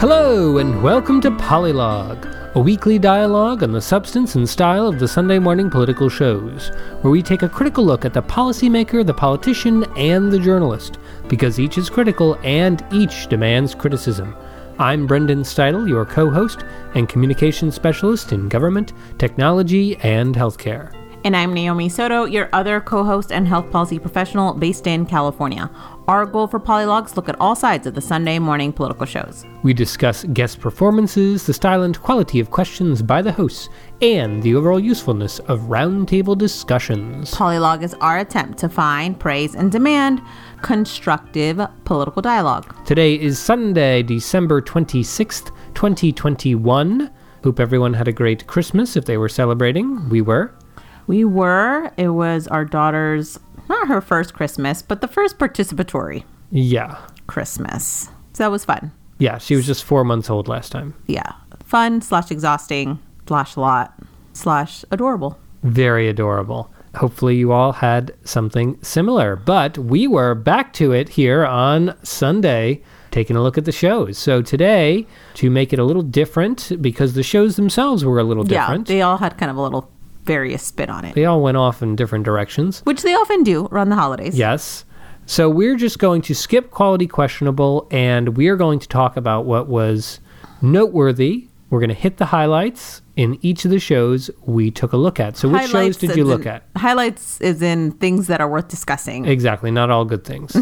Hello, and welcome to Polylog, a weekly dialogue on the substance and style of the Sunday morning political shows, where we take a critical look at the policymaker, the politician, and the journalist, because each is critical and each demands criticism. I'm Brendan Steidel, your co host and communications specialist in government, technology, and healthcare. And I'm Naomi Soto, your other co host and health policy professional based in California. Our goal for Polylogs look at all sides of the Sunday morning political shows. We discuss guest performances, the style and quality of questions by the hosts, and the overall usefulness of roundtable discussions. Polylog is our attempt to find, praise, and demand constructive political dialogue. Today is Sunday, December 26th, 2021. Hope everyone had a great Christmas if they were celebrating. We were. We were. It was our daughter's, not her first Christmas, but the first participatory Yeah. Christmas. So that was fun. Yeah, she was just four months old last time. Yeah. Fun slash exhausting slash lot slash adorable. Very adorable. Hopefully, you all had something similar. But we were back to it here on Sunday, taking a look at the shows. So, today, to make it a little different, because the shows themselves were a little different, Yeah. They all had kind of a little various spin on it, they all went off in different directions. which they often do around the holidays. Yes. So we're just going to skip quality questionable and we are going to talk about what was noteworthy. We're going to hit the highlights in each of the shows we took a look at. So which shows did you look in- at? Highlights is in things that are worth discussing. Exactly, not all good things.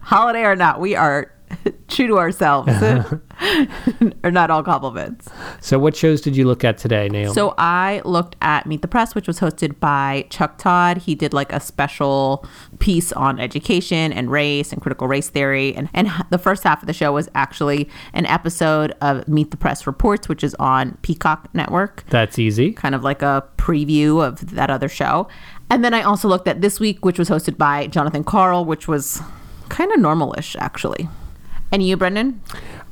Holiday or not, we are true to ourselves. are not all compliments. so what shows did you look at today, Naomi? So I looked at Meet the Press, which was hosted by Chuck Todd. He did like a special piece on education and race and critical race theory. And, and the first half of the show was actually an episode of Meet the Press Reports, which is on Peacock Network. That's easy. kind of like a preview of that other show. And then I also looked at This Week, which was hosted by Jonathan Karl, which was kind of normalish, actually. And you, Brendan?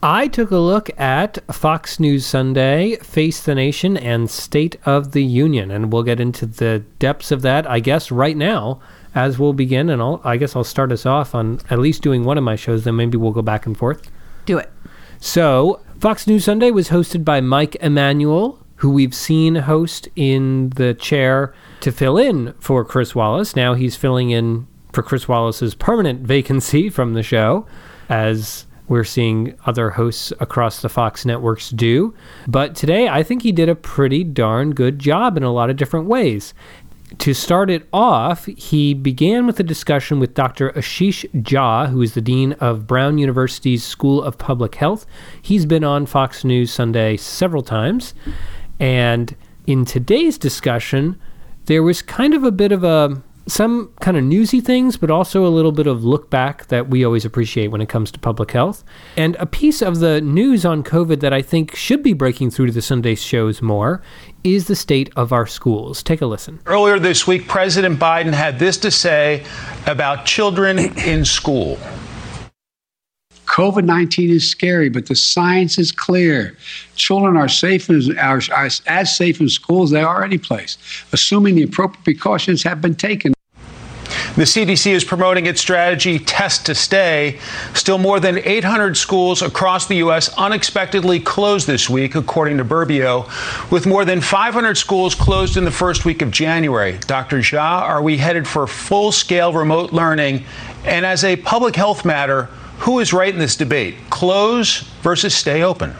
I took a look at Fox News Sunday, Face the Nation, and State of the Union, and we'll get into the depths of that, I guess, right now as we'll begin. And I'll, I guess I'll start us off on at least doing one of my shows, then maybe we'll go back and forth. Do it. So, Fox News Sunday was hosted by Mike Emanuel, who we've seen host in the chair to fill in for Chris Wallace. Now he's filling in for Chris Wallace's permanent vacancy from the show, as we're seeing other hosts across the Fox networks do. But today, I think he did a pretty darn good job in a lot of different ways. To start it off, he began with a discussion with Dr. Ashish Jha, who is the Dean of Brown University's School of Public Health. He's been on Fox News Sunday several times. And in today's discussion, there was kind of a bit of a some kind of newsy things, but also a little bit of look back that we always appreciate when it comes to public health. And a piece of the news on COVID that I think should be breaking through to the Sunday shows more is the state of our schools. Take a listen. Earlier this week, President Biden had this to say about children in school. COVID 19 is scary, but the science is clear. Children are safe in, are, are as safe in school as they are any place, assuming the appropriate precautions have been taken. The CDC is promoting its strategy, Test to Stay. Still, more than 800 schools across the U.S. unexpectedly closed this week, according to Burbio, with more than 500 schools closed in the first week of January. Dr. Jha, are we headed for full scale remote learning? And as a public health matter, who is right in this debate? Close versus stay open?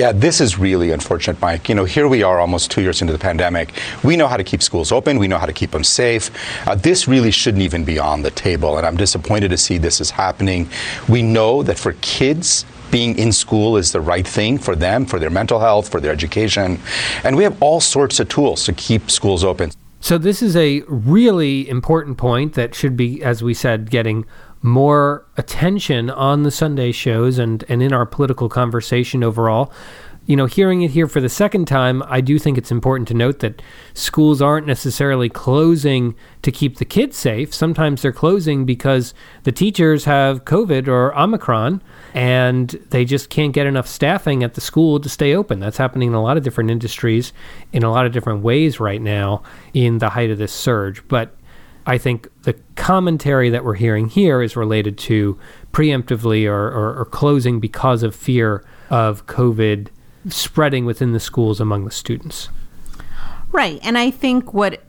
Yeah, this is really unfortunate, Mike. You know, here we are almost two years into the pandemic. We know how to keep schools open, we know how to keep them safe. Uh, this really shouldn't even be on the table, and I'm disappointed to see this is happening. We know that for kids, being in school is the right thing for them, for their mental health, for their education. And we have all sorts of tools to keep schools open. So, this is a really important point that should be, as we said, getting more attention on the Sunday shows and, and in our political conversation overall. You know, hearing it here for the second time, I do think it's important to note that schools aren't necessarily closing to keep the kids safe. Sometimes they're closing because the teachers have COVID or Omicron and they just can't get enough staffing at the school to stay open. That's happening in a lot of different industries in a lot of different ways right now in the height of this surge. But I think the commentary that we're hearing here is related to preemptively or, or, or closing because of fear of COVID spreading within the schools among the students. Right. And I think what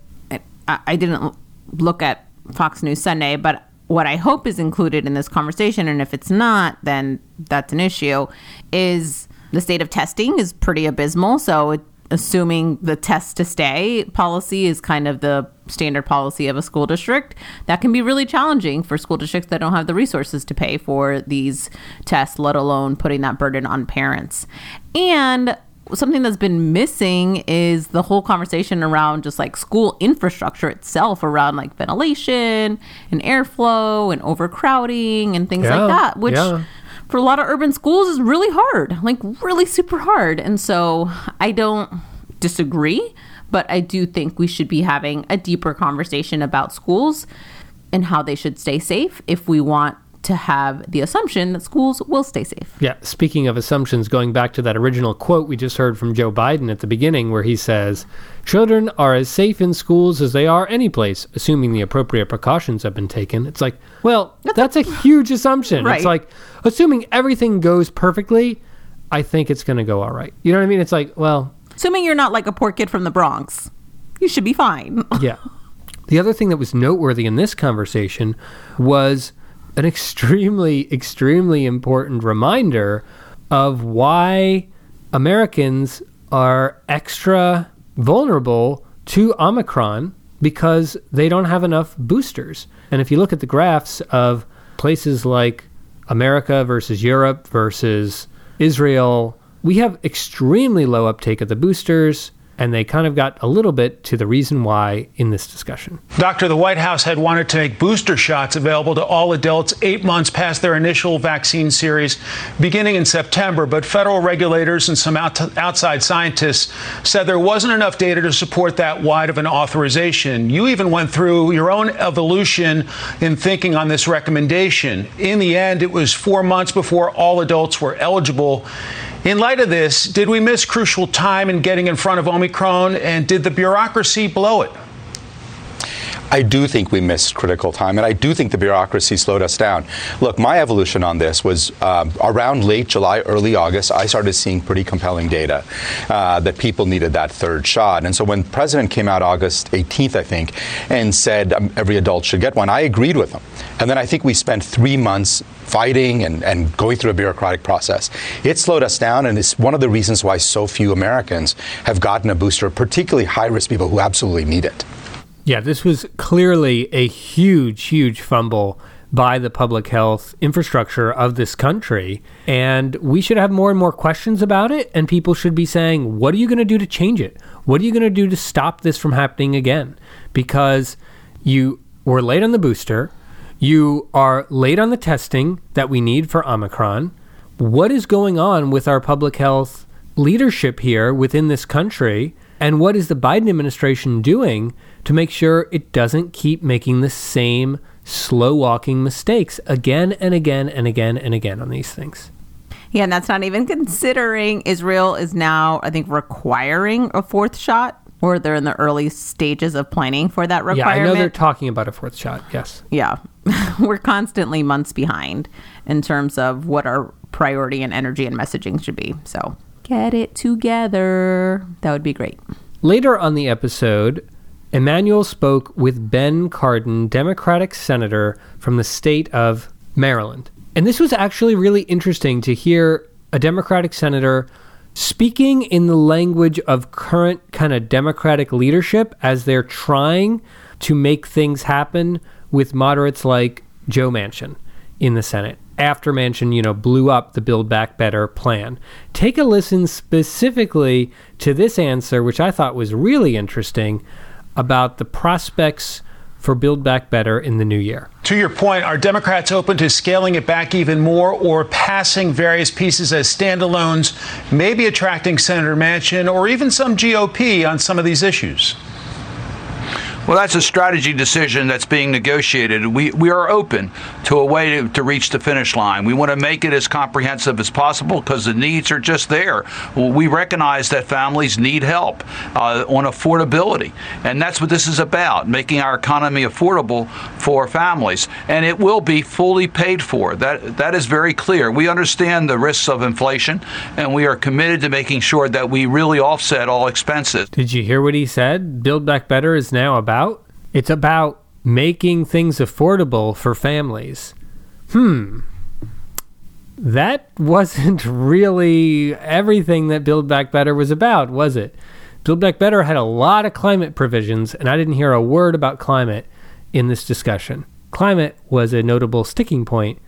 I, didn't look at Fox News Sunday, but what I hope is included in this conversation, and if it's not, then that's an issue, is the state of testing is pretty abysmal. So, it, assuming the test to stay policy is kind of the standard policy of a school district, that can be really challenging for school districts that don't have the resources to pay for these tests, let alone putting that burden on parents. And something that's been missing is the whole conversation around just like school infrastructure itself around like ventilation and airflow and overcrowding and things Yeah, like that which yeah. for a lot of urban schools is really hard like really super hard and so i don't disagree but i do think we should be having a deeper conversation about schools and how they should stay safe if we want to have the assumption that schools will stay safe Yeah, speaking of assumptions, going back to that original quote we just heard from Joe Biden at the beginning, where he says, Children are as safe in schools as they are any place, assuming the appropriate precautions have been taken. It's like, well, that's, a, huge assumption. Right. It's like, assuming everything goes perfectly, I think it's going to go all right. You know what I mean? It's like, well, assuming you're not like a poor kid from the bronx you should be fine yeah. The other thing that was noteworthy in this conversation was an extremely, extremely important reminder of why Americans are extra vulnerable to Omicron because they don't have enough boosters. And if you look at the graphs of places like America versus Europe versus Israel, we have extremely low uptake of the boosters. And they kind of got a little bit to the reason why in this discussion. Doctor, the White House had wanted to make booster shots available to all adults eight months past their initial vaccine series beginning in September, but federal regulators and some out- outside scientists said there wasn't enough data to support that wide of an authorization. You even went through your own evolution in thinking on this recommendation. In the end, it was four months before all adults were eligible. In light of this, did we miss crucial time in getting in front of Omicron, and did the bureaucracy blow it? I do think we missed critical time, and I do think the bureaucracy slowed us down. Look, my evolution on this was um, around late July, early August. I started seeing pretty compelling data uh, that people needed that third shot, and so when President came out August 18th, I think, and said um, every adult should get one, I agreed with him. And then I think we spent three months fighting and, and going through a bureaucratic process. It slowed us down, and it's one of the reasons why so few Americans have gotten a booster, particularly high risk people who absolutely need it. Yeah, this was clearly a huge, huge fumble by the public health infrastructure of this country. And we should have more and more questions about it. And people should be saying, what are you going to do to change it? What are you going to do to stop this from happening again? Because you were late on the booster, you are late on the testing that we need for Omicron. What is going on with our public health leadership here within this country? And what is the Biden administration doing to make sure it doesn't keep making the same slow walking mistakes again and again and again and again on these things? Yeah, and that's not even considering Israel is now, I think, requiring a fourth shot, or they're in the early stages of planning for that requirement. Yeah, I know they're talking about a fourth shot. Yes. yeah, we're constantly months behind in terms of what our priority and energy and messaging should be. So get it together. That would be great. Later on the episode, Emanuel spoke with Ben Cardin, Democratic senator from the state of Maryland. And this was actually really interesting to hear a Democratic senator speaking in the language of current kind of Democratic leadership as they're trying to make things happen with moderates like Joe Manchin in the Senate after Manchin, you know, blew up the Build Back Better plan. Take a listen specifically to this answer, which I thought was really interesting about the prospects for Build Back Better in the new year. To your point, are Democrats open to scaling it back even more or passing various pieces as standalones, maybe attracting Senator Manchin or even some GOP on some of these issues? Well, that's a strategy decision that's being negotiated. We, we are open to a way to, to reach the finish line. We want to make it as comprehensive as possible because the needs are just there. We recognize that families need help uh, on affordability, and that's what this is about making our economy affordable for families. And it will be fully paid for. That, that is very clear. We understand the risks of inflation, and we are committed to making sure that we really offset all expenses. Did you hear what he said? Build Back Better is now about? It's about making things affordable for families. Hmm. That wasn't really everything that Build Back Better was about, was it? Build Back Better had a lot of climate provisions, and I didn't hear a word about climate in this discussion. Climate was a notable sticking point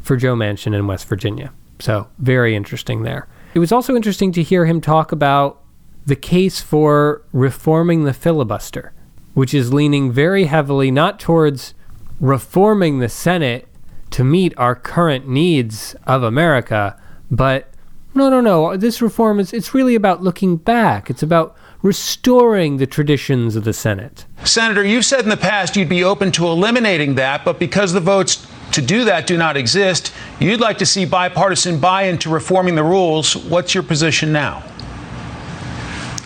for Joe Manchin in West Virginia. So, very interesting there. It was also interesting to hear him talk about the case for reforming the filibuster, which is leaning very heavily not towards reforming the Senate to meet our current needs of America, but no, no, no. This reform is it's really about looking back. It's about restoring the traditions of the Senate. Senator, you've said in the past you'd be open to eliminating that, but because the votes to do that do not exist, you'd like to see bipartisan buy-in to reforming the rules. What's your position now?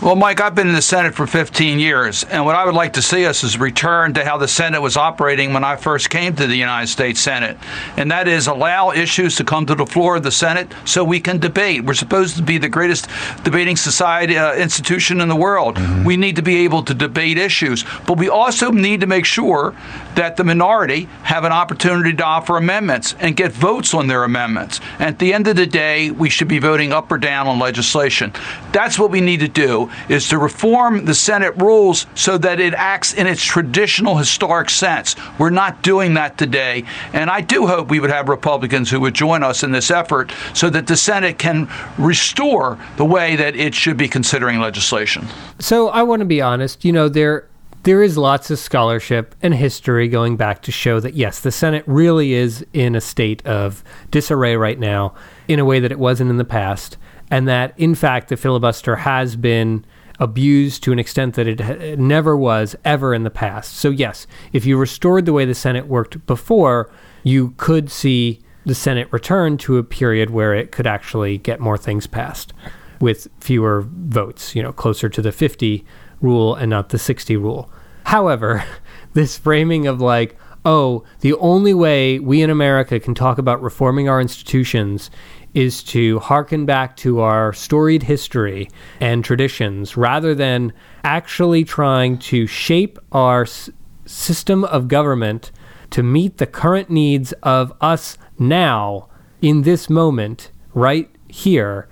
Well, Mike, I've been in the Senate for 15 years, and what I would like to see us is return to how the Senate was operating when I first came to the United States Senate, and that is allow issues to come to the floor of the Senate so we can debate. We're supposed to be the greatest debating society uh, institution in the world. Mm-hmm. We need to be able to debate issues, but we also need to make sure that the minority have an opportunity to offer amendments and get votes on their amendments. And at the end of the day, we should be voting up or down on legislation. That's what we need to do is to reform the Senate rules so that it acts in its traditional historic sense. We're not doing that today. And I do hope we would have Republicans who would join us in this effort so that the Senate can restore the way that it should be considering legislation. So I want to be honest, you know, there there is lots of scholarship and history going back to show that yes, the Senate really is in a state of disarray right now in a way that it wasn't in the past and that in fact the filibuster has been abused to an extent that it never was ever in the past. So yes, if you restored the way the Senate worked before, you could see the Senate return to a period where it could actually get more things passed with fewer votes, you know, closer to the 50 rule and not the 60 rule. However, this framing of like, oh, the only way we in America can talk about reforming our institutions is to hearken back to our storied history and traditions rather than actually trying to shape our s- system of government to meet the current needs of us now in this moment right here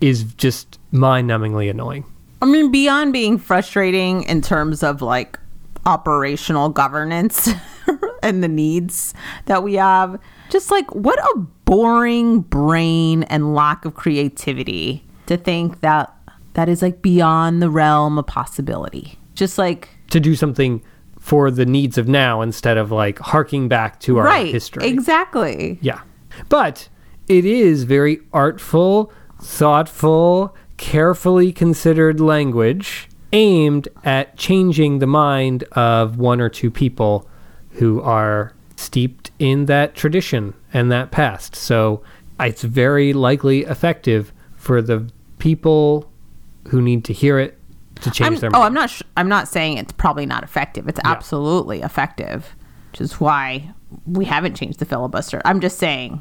is just mind-numbingly annoying. I mean beyond being frustrating in terms of like operational governance and the needs that we have just like what a boring brain and lack of creativity to think that that is like beyond the realm of possibility. Just like to do something for the needs of now instead of like harking back to our right, history. Exactly. Yeah. But it is very artful, thoughtful, carefully considered language aimed at changing the mind of one or two people who are steeped in that tradition and that past. So it's very likely effective for the people who need to hear it to change I'm, their oh. I'm not. Sh- I'm not saying it's probably not effective. It's Yeah. absolutely effective, which is why we haven't changed the filibuster. I'm just saying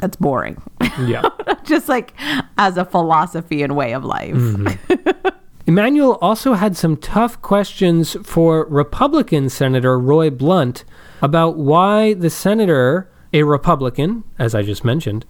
that's boring. Yeah. just like as a philosophy and way of life. Mm-hmm. Emanuel also had some tough questions for Republican Senator Roy Blunt about why the senator, a Republican, as I just mentioned,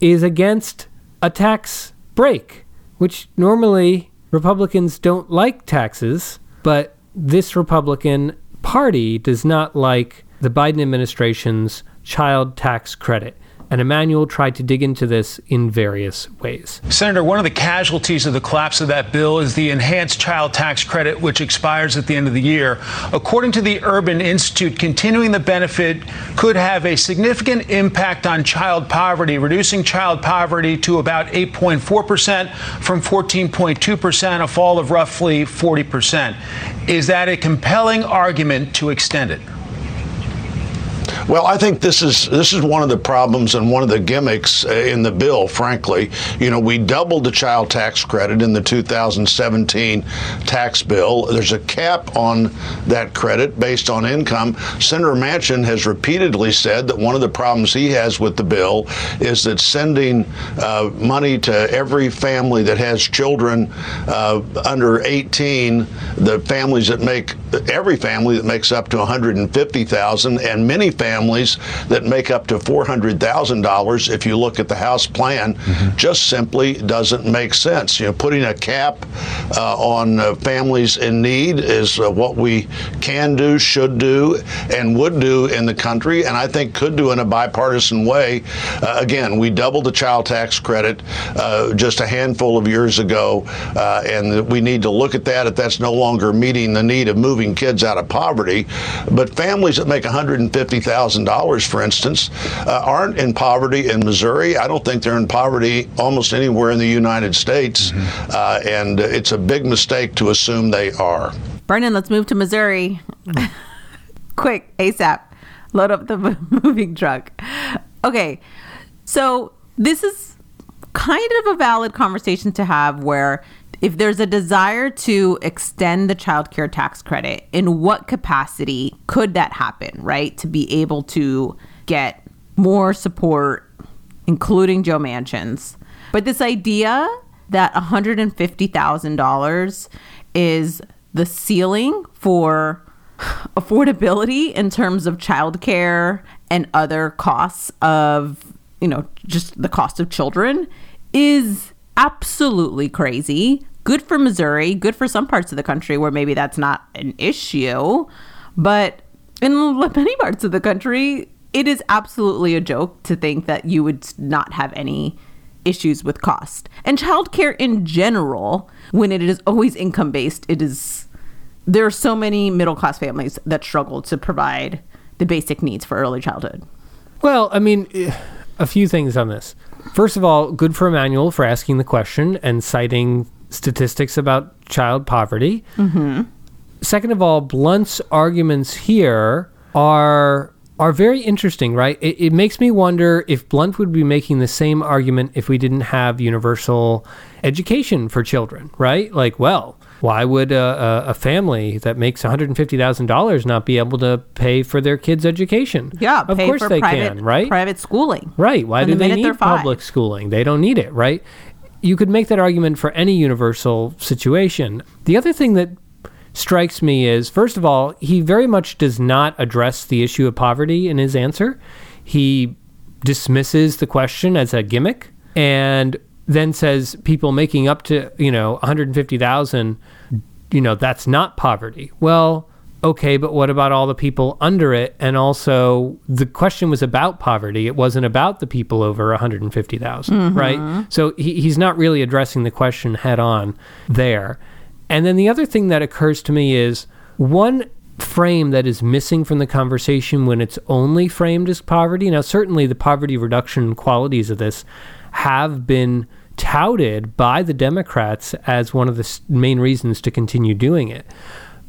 is against a tax break, which normally Republicans don't like taxes, but this Republican Party does not like the Biden administration's child tax credit. And Emanuel tried to dig into this in various ways. Senator, one of the casualties of the collapse of that bill is the enhanced child tax credit, which expires at the end of the year. According to the Urban Institute, continuing the benefit could have a significant impact on child poverty, reducing child poverty to about 8.4% from 14.2%, a fall of roughly 40%. Is that a compelling argument to extend it? Well, I think this is this is one of the problems and one of the gimmicks uh, in the bill. Frankly, you know, we doubled the child tax credit in the 2017 tax bill. There's a cap on that credit based on income. Senator Manchin has repeatedly said that one of the problems he has with the bill is that sending uh, money to every family that has children uh, under 18, the families that make every family that makes up to 150,000, and many families that make up to $400,000, if you look at the House plan, mm-hmm. just simply doesn't make sense. You know, putting a cap uh, on uh, families in need is uh, what we can do, should do, and would do in the country, and I think could do in a bipartisan way. Uh, again, we doubled the child tax credit uh, just a handful of years ago, uh, and we need to look at that if that's no longer meeting the need of moving kids out of poverty. But families that make 150,000 $100,000, for instance, uh, aren't in poverty in Missouri. I don't think they're in poverty almost anywhere in the United States. Mm-hmm. Uh, and it's a big mistake to assume they are. Brendan, let's move to Missouri. Quick, ASAP. Load up the moving truck. Okay, so this is kind of a valid conversation to have where if there's a desire to extend the child care tax credit, in what capacity could that happen, right? To be able to get more support, including Joe Manchin's. But this idea that $150,000 is the ceiling for affordability in terms of childcare and other costs of, you know, just the cost of children is absolutely crazy good for Missouri, good for some parts of the country where maybe that's not an issue. But in many parts of the country, it is absolutely a joke to think that you would not have any issues with cost. And childcare in general, when it is always income based, it is there are so many middle class families that struggle to provide the basic needs for early childhood. Well, I mean, eh, a few things on this. First of all, good for Emanuel for asking the question and citing statistics about child poverty. Mm-hmm. Second of all, Blunt's arguments here are are very interesting, right? It, it, makes me wonder if Blunt would be making the same argument if we didn't have universal education for children, right? Like, well, why would a, a family that makes $150,000 not be able to pay for their kids' education? Yeah, of course they private, can, right? Private schooling. Right. Why do the they need public schooling? They don't need it, right? You could make that argument for any universal situation. The other thing that strikes me is first of all, he very much does not address the issue of poverty in his answer. He dismisses the question as a gimmick and then says people making up to, you know, 150,000, you know, that's not poverty. Well, okay, but what about all the people under it? And also, the question was about poverty. It wasn't about the people over 150,000, mm-hmm. right? So he, he's not really addressing the question head on there. And then the other thing that occurs to me is one frame that is missing from the conversation when it's only framed as poverty. Now, certainly the poverty reduction qualities of this have been touted by the Democrats as one of the main reasons to continue doing it.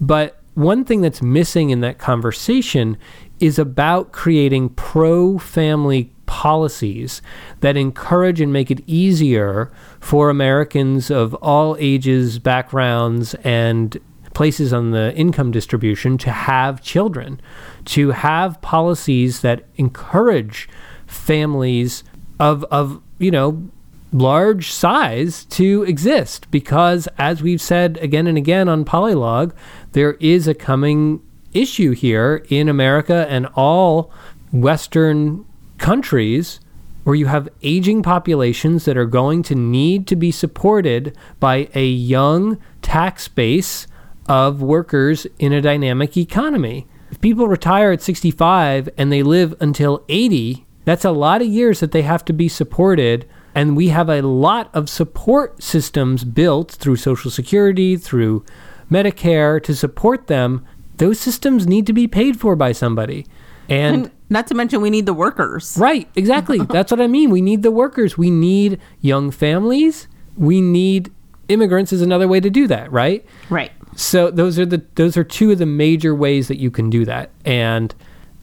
But one thing that's missing in that conversation is about creating pro family policies that encourage and make it easier for Americans of all ages, backgrounds, and places on the income distribution to have children, to have policies that encourage families of, of you know, large size to exist. Because as we've said again and again on polylog there is a coming issue here in America and all Western countries where you have aging populations that are going to need to be supported by a young tax base of workers in a dynamic economy. If people retire at 65 and they live until 80, That's a lot of years that they have to be supported. And we have a lot of support systems built through Social Security, through Medicare to support them. Those systems need to be paid for by somebody. And, And not to mention, we need the workers. right, exactly. That's what I mean. We need the workers. We need young families. We need immigrants is another way to do that, right? Right. So those are the those are two of the major ways that you can do that. And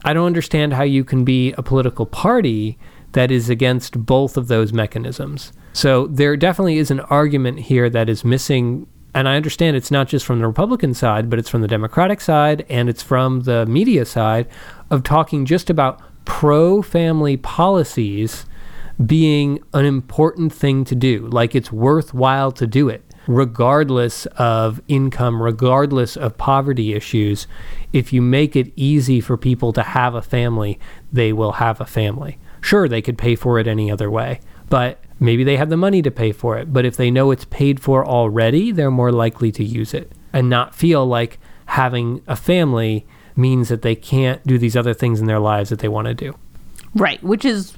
I don't understand how you can be a political party that is against both of those mechanisms. So there definitely is an argument here that is missing and I understand it's not just from the Republican side, but it's from the Democratic side and it's from the media side of talking just about pro family policies being an important thing to do. Like it's worthwhile to do it, regardless of income, regardless of poverty issues. If you make it easy for people to have a family, they will have a family. Sure, they could pay for it any other way, but maybe they have the money to pay for it. But if they know it's paid for already, they're more likely to use it and not feel like having a family means that they can't do these other things in their lives that they want to do. Right. Which is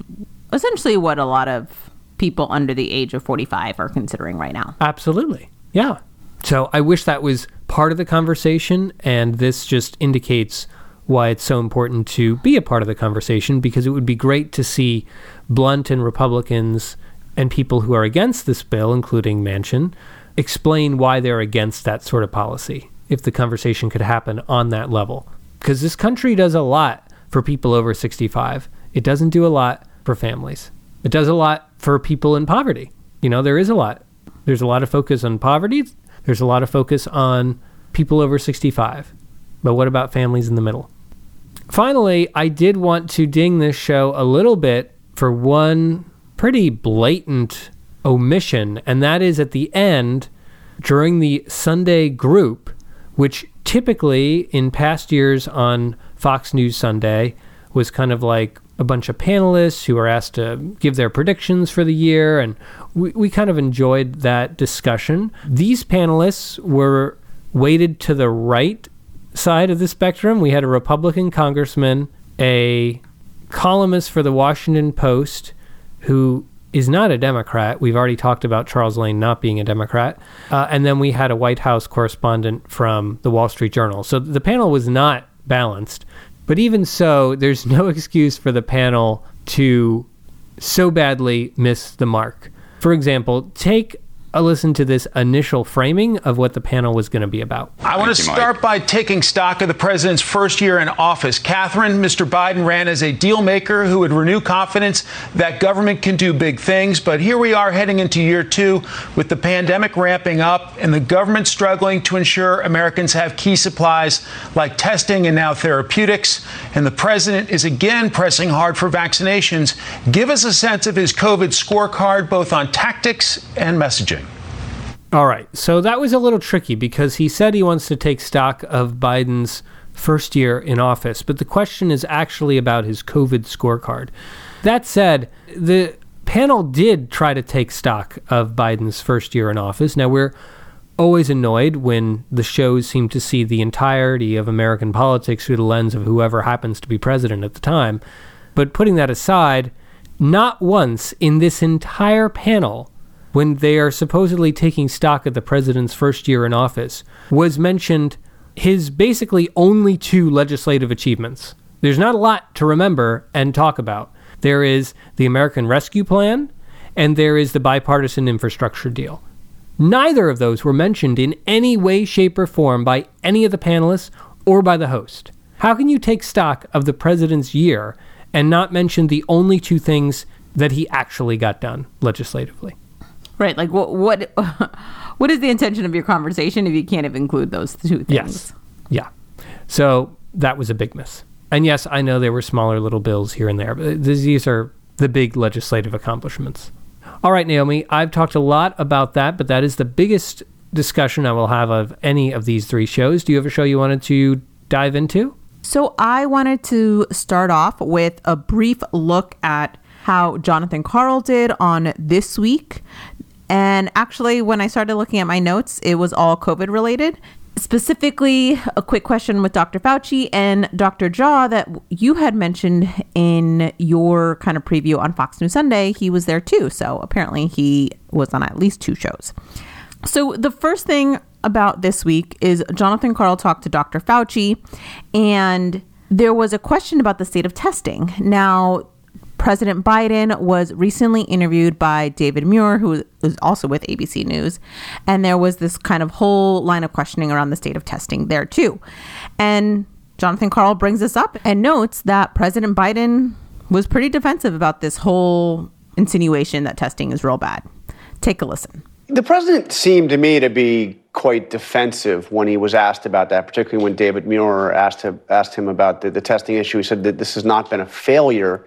essentially what a lot of people under the age of 45 are considering right now. Absolutely. Yeah. So I wish that was part of the conversation, and this just indicates why it's so important to be a part of the conversation because it would be great to see Blunt and Republicans and people who are against this bill, including Manchin, explain why they're against that sort of policy if the conversation could happen on that level. Because this country does a lot for people over 65, it doesn't do a lot for families. It does a lot for people in poverty. You know, there is a lot. There's a lot of focus on poverty. There's a lot of focus on people over 65. But what about families in the middle? Finally, I did want to ding this show a little bit for one pretty blatant omission, and that is at the end during the Sunday group, which typically in past years on Fox News Sunday was kind of like a bunch of panelists who were asked to give their predictions for the year, and we, we kind of enjoyed that discussion. These panelists were weighted to the right side of the spectrum. We had a Republican congressman, a columnist for the Washington Post, who is not a Democrat. We've already talked about Charles Lane not being a Democrat. Uh, and then we had a White House correspondent from the Wall Street Journal. So the panel was not balanced. But even so, there's no excuse for the panel to so badly miss the mark. For example, take a listen to this initial framing of what the panel was going to be about. I want to you, start by taking stock of the president's first year in office. Catherine, Mr. Biden ran as a deal maker who would renew confidence that government can do big things. But here we are heading into year two with the pandemic ramping up and the government struggling to ensure Americans have key supplies like testing and now therapeutics. And the president is again pressing hard for vaccinations. Give us a sense of his COVID scorecard, both on tactics and messaging. All right. So that was a little tricky because he said he wants to take stock of Biden's first year in office, but the question is actually about his COVID scorecard. That said, the panel did try to take stock of Biden's first year in office. Now, we're always annoyed when the shows seem to see the entirety of American politics through the lens of whoever happens to be president at the time. But putting that aside, not once in this entire panel when they are supposedly taking stock of the president's first year in office, was mentioned his basically only two legislative achievements. There's not a lot to remember and talk about. There is the American Rescue Plan, and there is the bipartisan infrastructure deal. Neither of those were mentioned in any way, shape, or form by any of the panelists or by the host. How can you take stock of the president's year and not mention the only two things that he actually got done legislatively? Right. Like what what what is the intention of your conversation if you can't even include those two things? Yes. Yeah. So that was a big miss. And yes, I know there were smaller little bills here and there, but these are the big legislative accomplishments. All right, Naomi, I've talked a lot about that, but that is the biggest discussion I will have of any of these three shows. Do you have a show you wanted to dive into? So I wanted to start off with a brief look at how Jonathan Karl did on this week. And actually, when I started looking at my notes, it was all COVID related. specifically a quick question with Dr. Fauci and Dr. Jha that you had mentioned in your kind of preview on Fox News Sunday. He was there too. So apparently he was on at least two shows. So the first thing about this week is Jonathan Karl talked to Dr. Fauci and there was a question about the state of testing. Now, President Biden was recently interviewed by David Muir, who is also with ABC News. And there was this kind of whole line of questioning around the state of testing there, too. And Jonathan Karl brings this up and notes that President Biden was pretty defensive about this whole insinuation that testing is real bad. Take a listen. The president seemed to me to be quite defensive when he was asked about that, particularly when David Muir asked him, asked him about the, the testing issue. He said that this has not been a failure.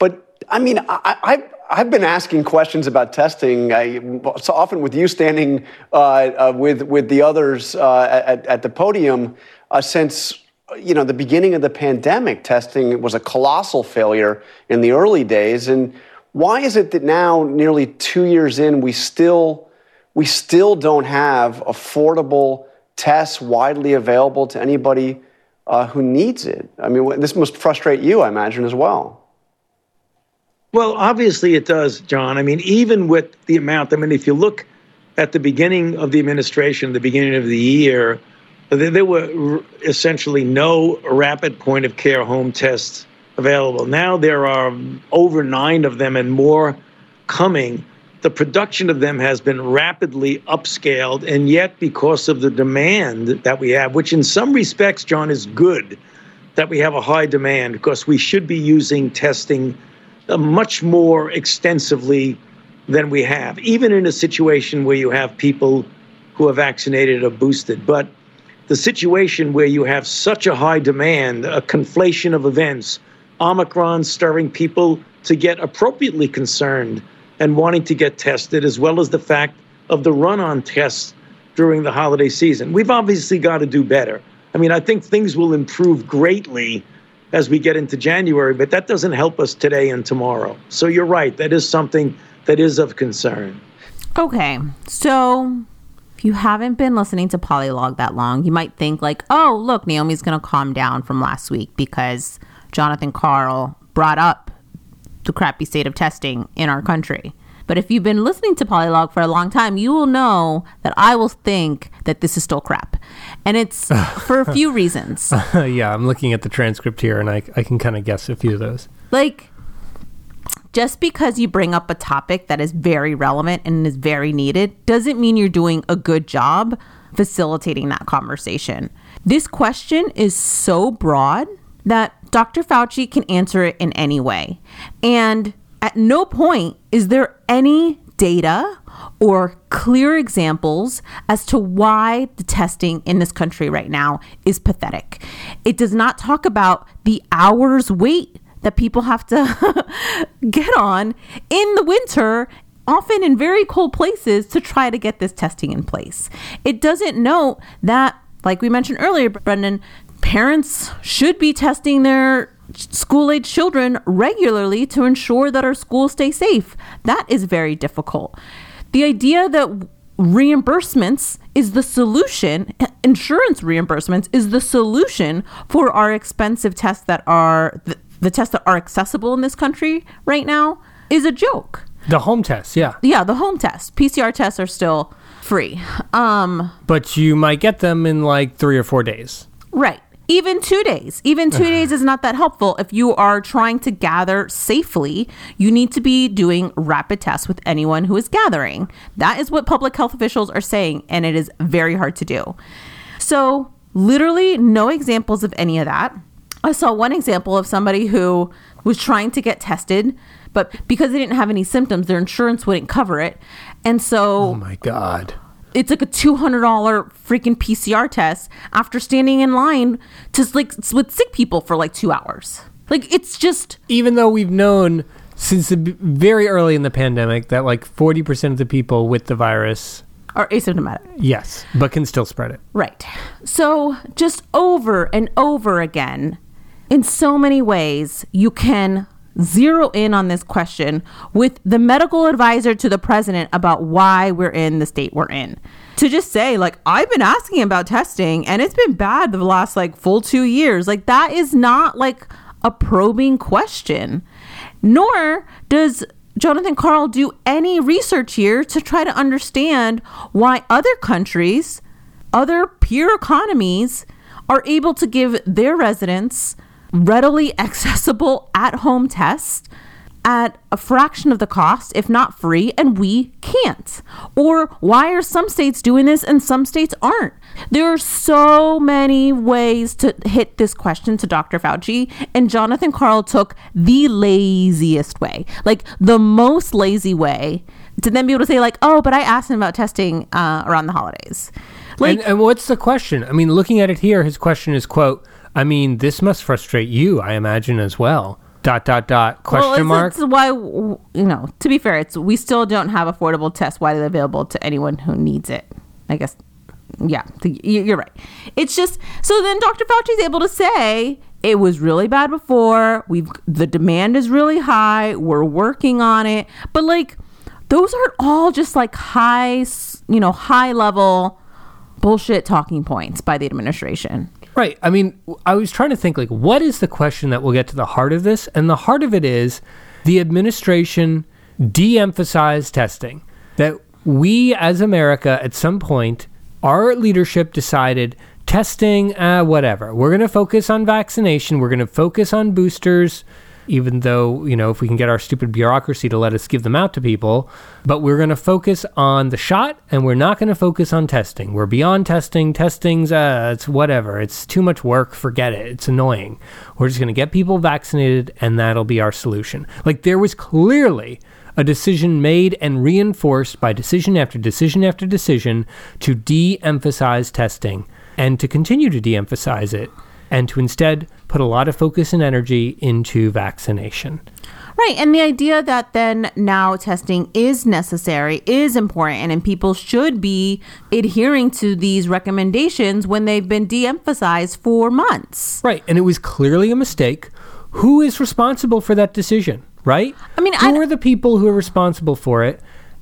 But I mean, I, I, I've been asking questions about testing I, so often with you standing uh, uh, with with the others uh, at, at, the podium uh, since you know the beginning of the pandemic. Testing was a colossal failure in the early days, and why is it that now, nearly two years in, we still we still don't have affordable tests widely available to anybody uh, who needs it? I mean, this must frustrate you, I imagine, as well. Well, obviously it does, John. I mean, even with the amount, I mean, if you look at the beginning of the administration, the beginning of the year, there were essentially no rapid point of care home tests available. Now there are over nine of them and more coming. The production of them has been rapidly upscaled, and yet, because of the demand that we have, which in some respects, John, is good that we have a high demand because we should be using testing Uh, much more extensively than we have, even in a situation where you have people who are vaccinated or boosted. But the situation where you have such a high demand, a conflation of events, Omicron stirring people to get appropriately concerned and wanting to get tested, as well as the fact of the run on tests during the holiday season. We've obviously got to do better. I mean, I think things will improve greatly as we get into January, but that doesn't help us today and tomorrow. So you're right, that is something that is of concern. Okay, so if you haven't been listening to Polylog that long, you might think, like, oh, look, Naomi's going to calm down from last week because Jonathan Karl brought up the crappy state of testing in our country. But if you've been listening to Polylog for a long time, you will know that I will think that this is still crap. And it's for a few reasons. yeah, I'm looking at the transcript here and I, I can kind of guess a few of those. Like, just because you bring up a topic that is very relevant and is very needed doesn't mean you're doing a good job facilitating that conversation. This question is so broad that Dr. Fauci can answer it in any way. And at no point is there any data or clear examples as to why the testing in this country right now is pathetic. It does not talk about the hours wait that people have to get on in the winter often in very cold places to try to get this testing in place. It doesn't note that like we mentioned earlier Brendan parents should be testing their school age children regularly to ensure that our schools stay safe. That is very difficult. The idea that reimbursements is the solution, insurance reimbursements is the solution for our expensive tests that are the, the tests that are accessible in this country right now is a joke. The home tests, yeah. Yeah, the home tests. PCR tests are still free. Um but you might get them in like 3 or 4 days. Right even two days. Even two uh-huh. days is not that helpful. If you are trying to gather safely you need to be doing rapid tests with anyone who is gathering. That is what public health officials are saying and it is very hard to do. So literally no examples of any of that. I saw one example of somebody who was trying to get tested but because they didn't have any symptoms their insurance wouldn't cover it. And so oh my god it's like a two hundred dollar freaking PCR test after standing in line to like with sick people for like two hours. Like it's just even though we've known since the, very early in the pandemic that like forty percent of the people with the virus are asymptomatic. Yes, but can still spread it. Right. So just over and over again, in so many ways, you can zero in on this question with the medical advisor to the president about why we're in the state we're in. To just say, like, I've been asking about testing and it's been bad the last like full two years. Like, that is not like a probing question. Nor does Jonathan Karl do any research here to try to understand why other countries, other peer economies, are able to give their residents readily accessible at home test at a fraction of the cost, if not free, and we can't? Or why are some states doing this and some states aren't? There are so many ways to hit this question to Dr. Fauci, and Jonathan Karl took the laziest way, like the most lazy way, to then be able to say, like, oh, but I asked him about testing uh, around the holidays. Like, and, and what's the question? I mean, looking at it here, his question is, quote, I mean, this must frustrate you, I imagine, as well. Dot dot dot question well, mark. It's why you know. To be fair, it's we still don't have affordable tests widely available to anyone who needs it. I guess. Yeah, you're right. It's just so then Dr. Fauci is able to say it was really bad before. We've the demand is really high. We're working on it, but like those aren't all just like high, you know, high level bullshit talking points by the administration. Right. I mean, I was trying to think like what is the question that will get to the heart of this? And the heart of it is the administration de-emphasized testing. That we as America at some point our leadership decided testing uh, whatever. We're going to focus on vaccination, we're going to focus on boosters even though, you know, if we can get our stupid bureaucracy to let us give them out to people. But we're going to focus on the shot and we're not going to focus on testing. We're beyond testing. Testing's, uh, it's whatever. It's too much work. Forget it. It's annoying. We're just going to get people vaccinated and that'll be our solution. Like there was clearly a decision made and reinforced by decision after decision after decision to de emphasize testing and to continue to de emphasize it and to instead put a lot of focus and energy into vaccination. Right. And the idea that then now testing is necessary is important and people should be adhering to these recommendations when they've been de emphasized for months. Right. And it was clearly a mistake. Who is responsible for that decision? Right? I mean, who I, are the people who are responsible for it?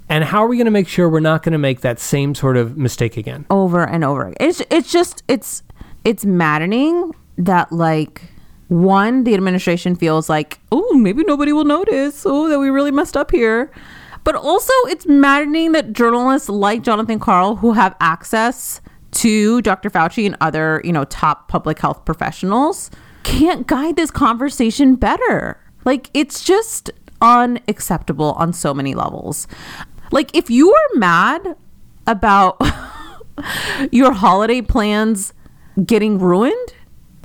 And how are we going to make sure we're not going to make that same sort of mistake again? Over and over. It's it's just it's it's maddening that like one the administration feels like oh maybe nobody will notice. Oh that we really messed up here. But also it's maddening that journalists like Jonathan Karl who have access to dr fauci and other you know top public health professionals can't guide this conversation better. Like it's just unacceptable on so many levels. Like if you are mad about your holiday plans getting ruined?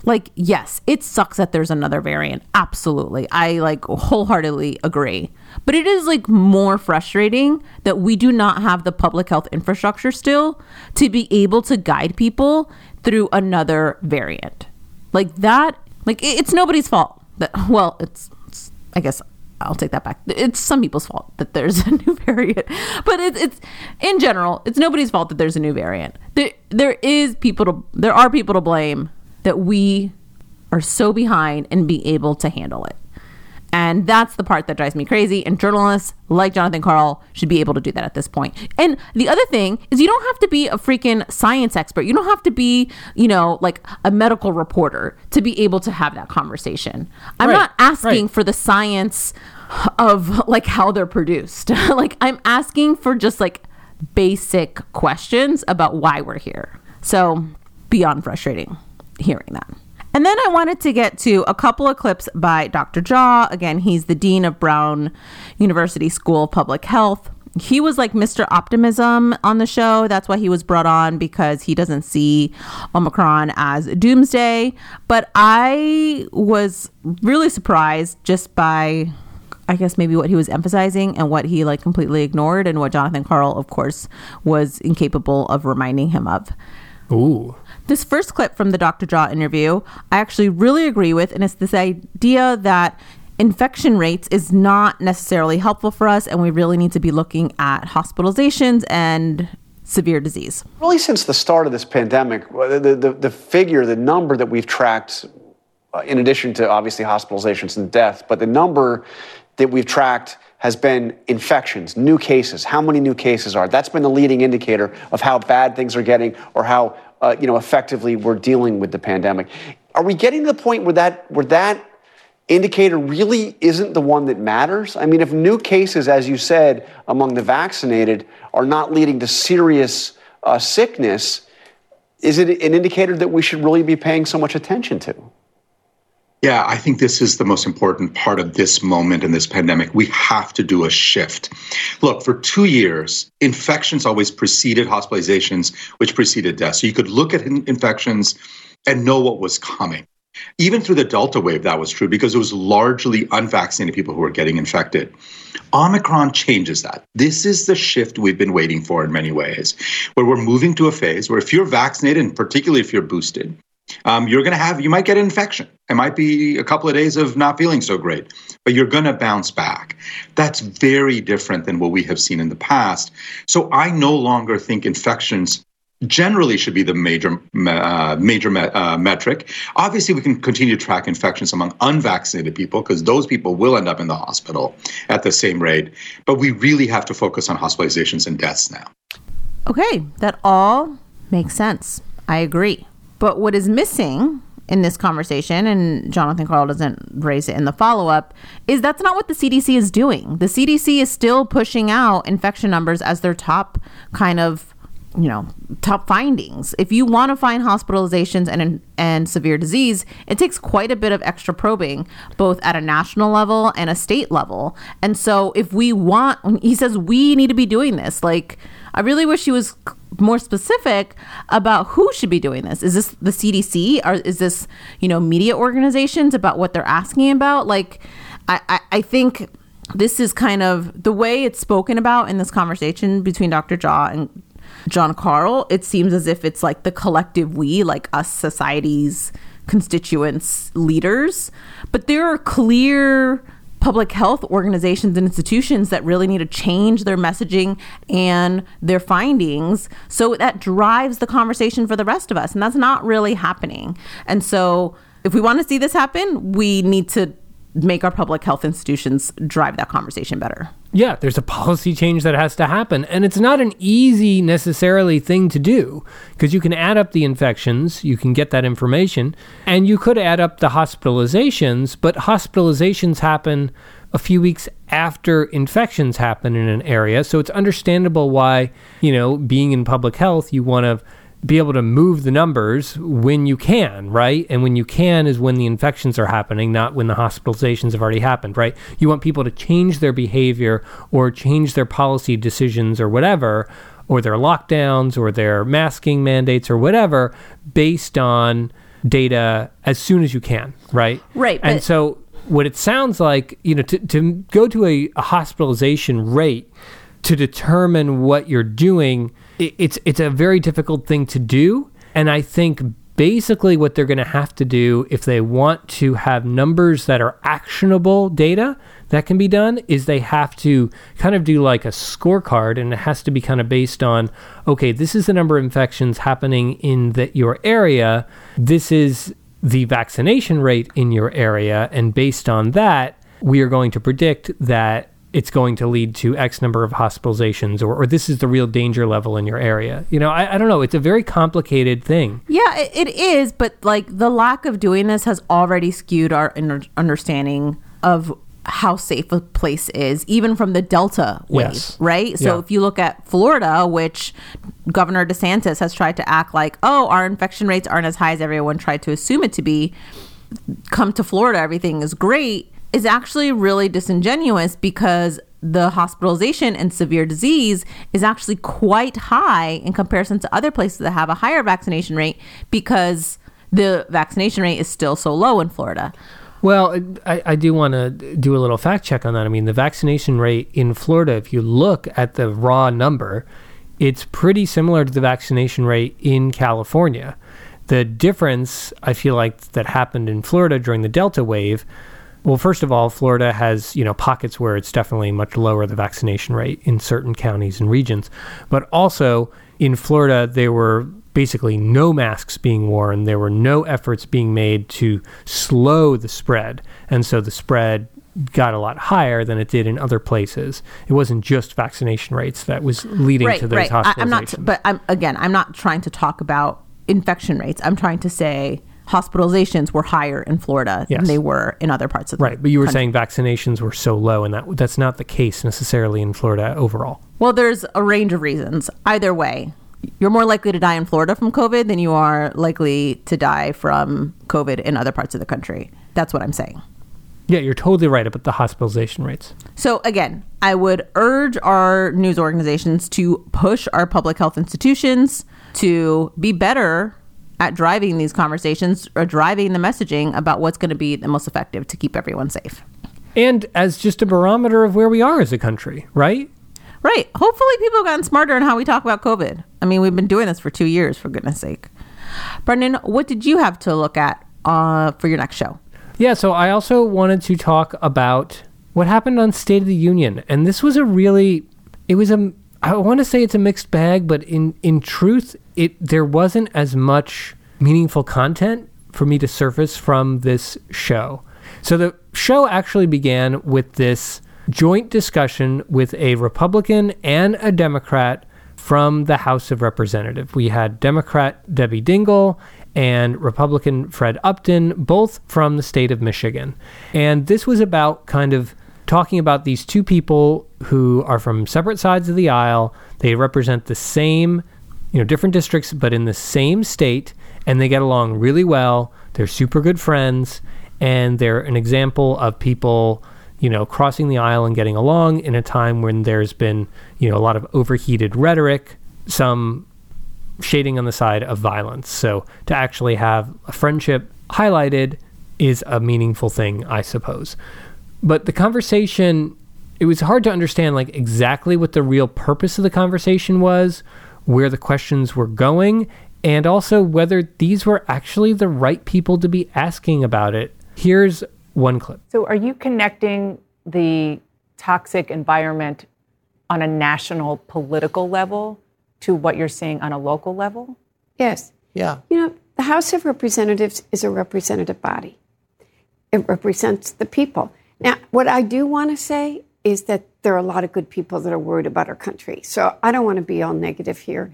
Like yes it sucks that there's another variant. Absolutely. I like wholeheartedly agree. But it is like more frustrating that we do not have the public health infrastructure still to be able to guide people through another variant. Like that like it's nobody's fault. That well it's, it's i guess I'll take that back. It's some people's fault that there's a new variant, but it's it's in general, it's nobody's fault that there's a new variant. There there is people to there are people to blame that we are so behind and be able to handle it. And that's the part that drives me crazy. And journalists like Jonathan Karl should be able to do that at this point. And the other thing is, you don't have to be a freaking science expert. You don't have to be, you know, like a medical reporter to be able to have that conversation. I'm right, not asking right. for the science of like how they're produced. like, I'm asking for just like basic questions about why we're here. So, beyond frustrating hearing that. And then I wanted to get to a couple of clips by Dr. Jha. Again, he's the Dean of Brown University School of Public Health. He was like Mr. Optimism on the show. That's why he was brought on because he doesn't see Omicron as doomsday. But I was really surprised just by I guess maybe what he was emphasizing and what he like completely ignored and what Jonathan Karl of course was incapable of reminding him of. Ooh. This first clip from the Dr. Jha interview, I actually really agree with, and it's this idea that infection rates is not necessarily helpful for us, and we really need to be looking at hospitalizations and severe disease. Really, since the start of this pandemic, the, the, the figure, the number that we've tracked uh, in addition to obviously hospitalizations and death, but the number that we've tracked has been infections, new cases. How many new cases are? That's been the leading indicator of how bad things are getting or how uh, you know effectively we're dealing with the pandemic. Are we getting to the point where that where that indicator really isn't the one that matters? I mean, if new cases, as you said, among the vaccinated are not leading to serious uh, sickness, is it an indicator that we should really be paying so much attention to? Yeah, I think this is the most important part of this moment in this pandemic. We have to do a shift. Look, for two years, infections always preceded hospitalizations, which preceded death. So you could look at infections and know what was coming. Even through the Delta wave, that was true because it was largely unvaccinated people who were getting infected. Omicron changes that. This is the shift we've been waiting for in many ways, where we're moving to a phase where if you're vaccinated, and particularly if you're boosted, um, you're going to have, you might get an infection. It might be a couple of days of not feeling so great, but you're going to bounce back. That's very different than what we have seen in the past. So I no longer think infections generally should be the major uh, major me- uh, metric. Obviously, we can continue to track infections among unvaccinated people because those people will end up in the hospital at the same rate. But we really have to focus on hospitalizations and deaths now. Okay, that all makes sense. I agree. But what is missing in this conversation, and Jonathan Karl doesn't raise it in the follow up, is that's not what the CDC is doing. The CDC is still pushing out infection numbers as their top kind of you know top findings. If you want to find hospitalizations and and severe disease it takes quite a bit of extra probing both at a national level and a state level. And so if we want he says we need to be doing this. Like i really wish he was more specific about who should be doing this. Is this the CDC or is this, you know, media organizations about what they're asking about? Like, I, I, I think this is kind of the way it's spoken about in this conversation between Dr. Jha and John Karl. It seems as if it's like the collective we, like us society's constituents, leaders. But there are clear public health organizations and institutions that really need to change their messaging and their findings. So that drives the conversation for the rest of us. And that's not really happening. And so if we want to see this happen, we need to make our public health institutions drive that conversation better. Yeah, there's a policy change that has to happen. And it's not an easy necessarily thing to do because you can add up the infections, you can get that information, and you could add up the hospitalizations, but hospitalizations happen a few weeks after infections happen in an area. So it's understandable why, you know, being in public health, you want to be able to move the numbers when you can, right? And when you can is when the infections are happening, not when the hospitalizations have already happened, right? You want people to change their behavior or change their policy decisions or whatever, or their lockdowns or their masking mandates or whatever based on data as soon as you can, right? Right. And so what it sounds like, you know, to, to go to a, a hospitalization rate to determine what you're doing it's it's a very difficult thing to do, and I think basically what they're going to have to do if they want to have numbers that are actionable data that can be done is they have to kind of do like a scorecard and it has to be kind of based on okay this is the number of infections happening in the, your area this is the vaccination rate in your area and based on that we are going to predict that it's going to lead to X number of hospitalizations, or, or this is the real danger level in your area. You know, I, I don't know. It's a very complicated thing. Yeah, it, it is. But like the lack of doing this has already skewed our understanding of how safe a place is, even from the Delta wave, yes. right? So yeah. if you look at Florida, which Governor DeSantis has tried to act like, oh, our infection rates aren't as high as everyone tried to assume it to be. Come to Florida, everything is great is actually really disingenuous because the hospitalization and severe disease is actually quite high in comparison to other places that have a higher vaccination rate because the vaccination rate is still so low in Florida. Well, I, I do want to do a little fact check on that. I mean, the vaccination rate in Florida, if you look at the raw number, it's pretty similar to the vaccination rate in California. The difference, I feel like, that happened in Florida during the Delta wave well, first of all, Florida has you know pockets where it's definitely much lower the vaccination rate in certain counties and regions, but also in Florida there were basically no masks being worn. There were no efforts being made to slow the spread. And so the spread got a lot higher than it did in other places. It wasn't just vaccination rates that was leading right, to those right. I, hospitalizations. I'm not, but I'm again, I'm not trying to talk about infection rates. I'm trying to say hospitalizations were higher in Florida Yes. than they were in other parts of the right, but you were country. saying vaccinations were so low, and that that's not the case necessarily in Florida overall. Well, there's a range of reasons. Either way, you're more likely to die in Florida from COVID than you are likely to die from COVID in other parts of the country. That's what I'm saying. Yeah, you're totally right about the hospitalization rates. So, again, I would urge our news organizations to push our public health institutions to be better at driving these conversations or driving the messaging about what's going to be the most effective to keep everyone safe. And as just a barometer of where we are as a country, right? Right. Hopefully, people have gotten smarter in how we talk about COVID. I mean, we've been doing this for two years, for goodness sake. Brendan, what did you have to look at uh, for your next show? Yeah, so I also wanted to talk about what happened on State of the Union. And this was a really it was a I want to say it's a mixed bag, but in in truth, it there wasn't as much meaningful content for me to surface from this show. So the show actually began with this joint discussion with a Republican and a Democrat from the House of Representatives. We had Democrat Debbie Dingell and Republican Fred Upton, both from the state of Michigan. And this was about kind of talking about these two people who are from separate sides of the aisle. They represent the same, you know, different districts, but in the same state, and they get along really well. They're super good friends, and they're an example of people you know, crossing the aisle and getting along in a time when there's been, you know, a lot of overheated rhetoric, some shading on the side of violence. So to actually have a friendship highlighted is a meaningful thing, I suppose. But the conversation, it was hard to understand like exactly what the real purpose of the conversation was, where the questions were going, and also whether these were actually the right people to be asking about it. Here's one clip. So, are you connecting the toxic environment on a national political level to what you're seeing on a local level? Yes. Yeah. You know, the House of Representatives is a representative body. It represents the people. Now, what I do want to say is that there are a lot of good people that are worried about our country. So I don't want to be all negative here.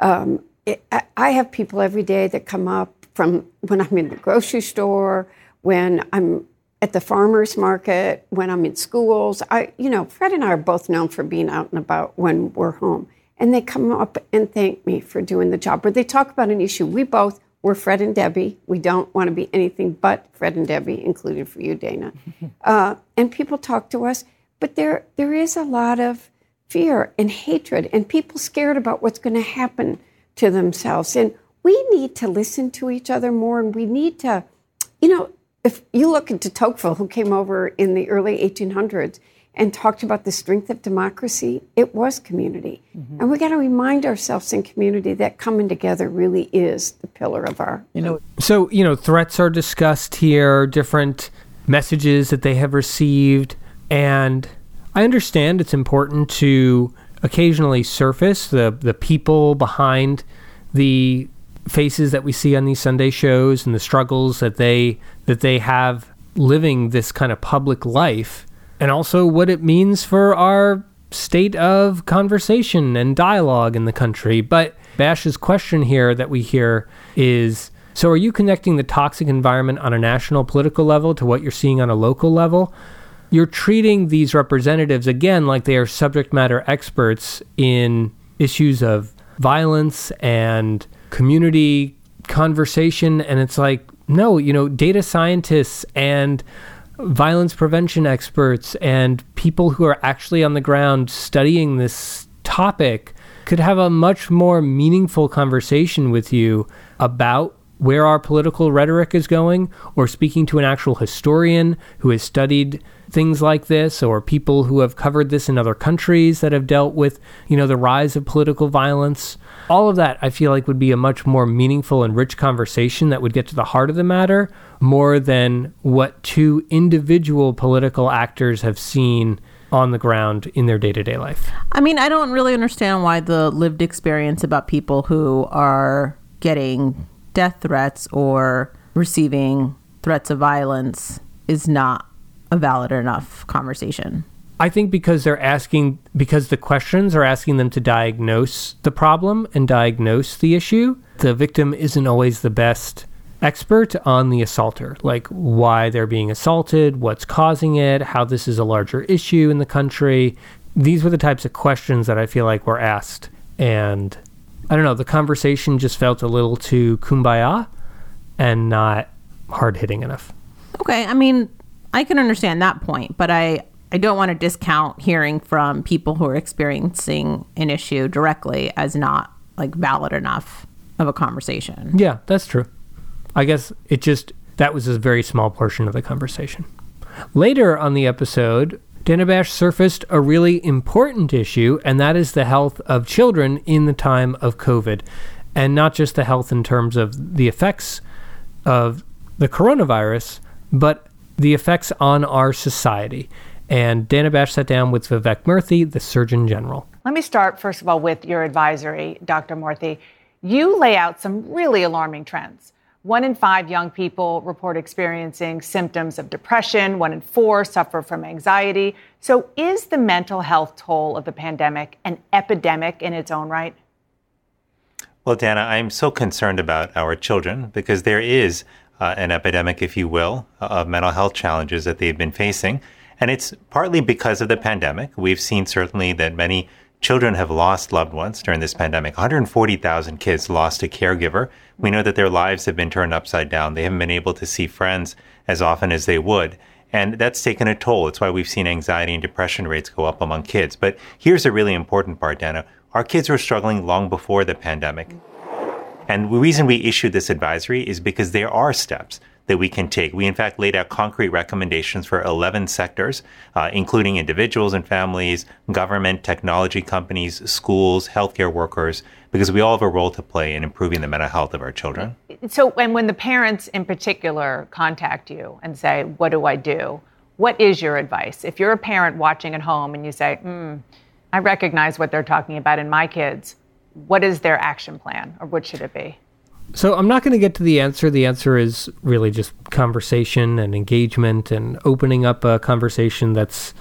Um, it, I, I have people every day that come up from when I'm in the grocery store, when I'm at the farmers market, when I'm in schools. I, you know, Fred and I are both known for being out and about when we're home. And they come up and thank me for doing the job. Or they talk about an issue. We both, we're Fred and Debbie. We don't want to be anything but Fred and Debbie, including for you, Dana. uh, and people talk to us. But there, there is a lot of fear and hatred and people scared about what's going to happen to themselves. And we need to listen to each other more and we need to, you know, if you look into Tocqueville, who came over in the early 1800s and talked about the strength of democracy, it was community. Mm-hmm. And we got to remind ourselves in community that coming together really is the pillar of our. You know, So, you know, threats are discussed here, different messages that they have received. And I understand it's important to occasionally surface the, the people behind the faces that we see on these Sunday shows and the struggles that they that they have living this kind of public life and also what it means for our state of conversation and dialogue in the country. But Bash's question here that we hear is so are you connecting the toxic environment on a national political level to what you're seeing on a local level? You're treating these representatives again like they are subject matter experts in issues of violence and community conversation and it's like no, you know, data scientists and violence prevention experts and people who are actually on the ground studying this topic could have a much more meaningful conversation with you about where our political rhetoric is going or speaking to an actual historian who has studied things like this or people who have covered this in other countries that have dealt with you know the rise of political violence all of that i feel like would be a much more meaningful and rich conversation that would get to the heart of the matter more than what two individual political actors have seen on the ground in their day-to-day life I mean, I don't really understand why the lived experience about people who are getting death threats or receiving threats of violence is not a valid enough conversation. I think because they're asking, because the questions are asking them to diagnose the problem and diagnose the issue, the victim isn't always the best expert on the assaulter, like why they're being assaulted, what's causing it, how this is a larger issue in the country. These were the types of questions that I feel like were asked. And I don't know, the conversation just felt a little too kumbaya and not hard hitting enough. Okay, I mean, I can understand that point, but I I don't want to discount hearing from people who are experiencing an issue directly as not like valid enough of a conversation. Yeah, that's true. I guess it just that was a very small portion of the conversation. Later on the episode, Dana Bash surfaced a really important issue, and that is the health of children in the time of COVID. And not just the health in terms of the effects of the coronavirus, but the effects on our society. And Dana Bash sat down with Vivek Murthy, the Surgeon General. Let me start, first of all, with your advisory, Dr. Murthy. You lay out some really alarming trends. One in five young people report experiencing symptoms of depression. One in four suffer from anxiety. So, is the mental health toll of the pandemic an epidemic in its own right? Well, Dana, I'm so concerned about our children because there is uh, an epidemic, if you will, of mental health challenges that they've been facing. And it's partly because of the pandemic. We've seen certainly that many children have lost loved ones during this pandemic. 140,000 kids lost a caregiver. We know that their lives have been turned upside down. They haven't been able to see friends as often as they would. And that's taken a toll. It's why we've seen anxiety and depression rates go up among kids. But here's a really important part, Dana. Our kids were struggling long before the pandemic. And the reason we issued this advisory is because there are steps that we can take. We, in fact, laid out concrete recommendations for 11 sectors, uh, including individuals and families, government, technology companies, schools, healthcare workers, because we all have a role to play in improving the mental health of our children. So, and when the parents in particular contact you and say, What do I do? What is your advice? If you're a parent watching at home and you say, hmm, I recognize what they're talking about in my kids, what is their action plan or what should it be? So I'm not going to get to the answer. The answer is really just conversation and engagement and opening up a conversation that's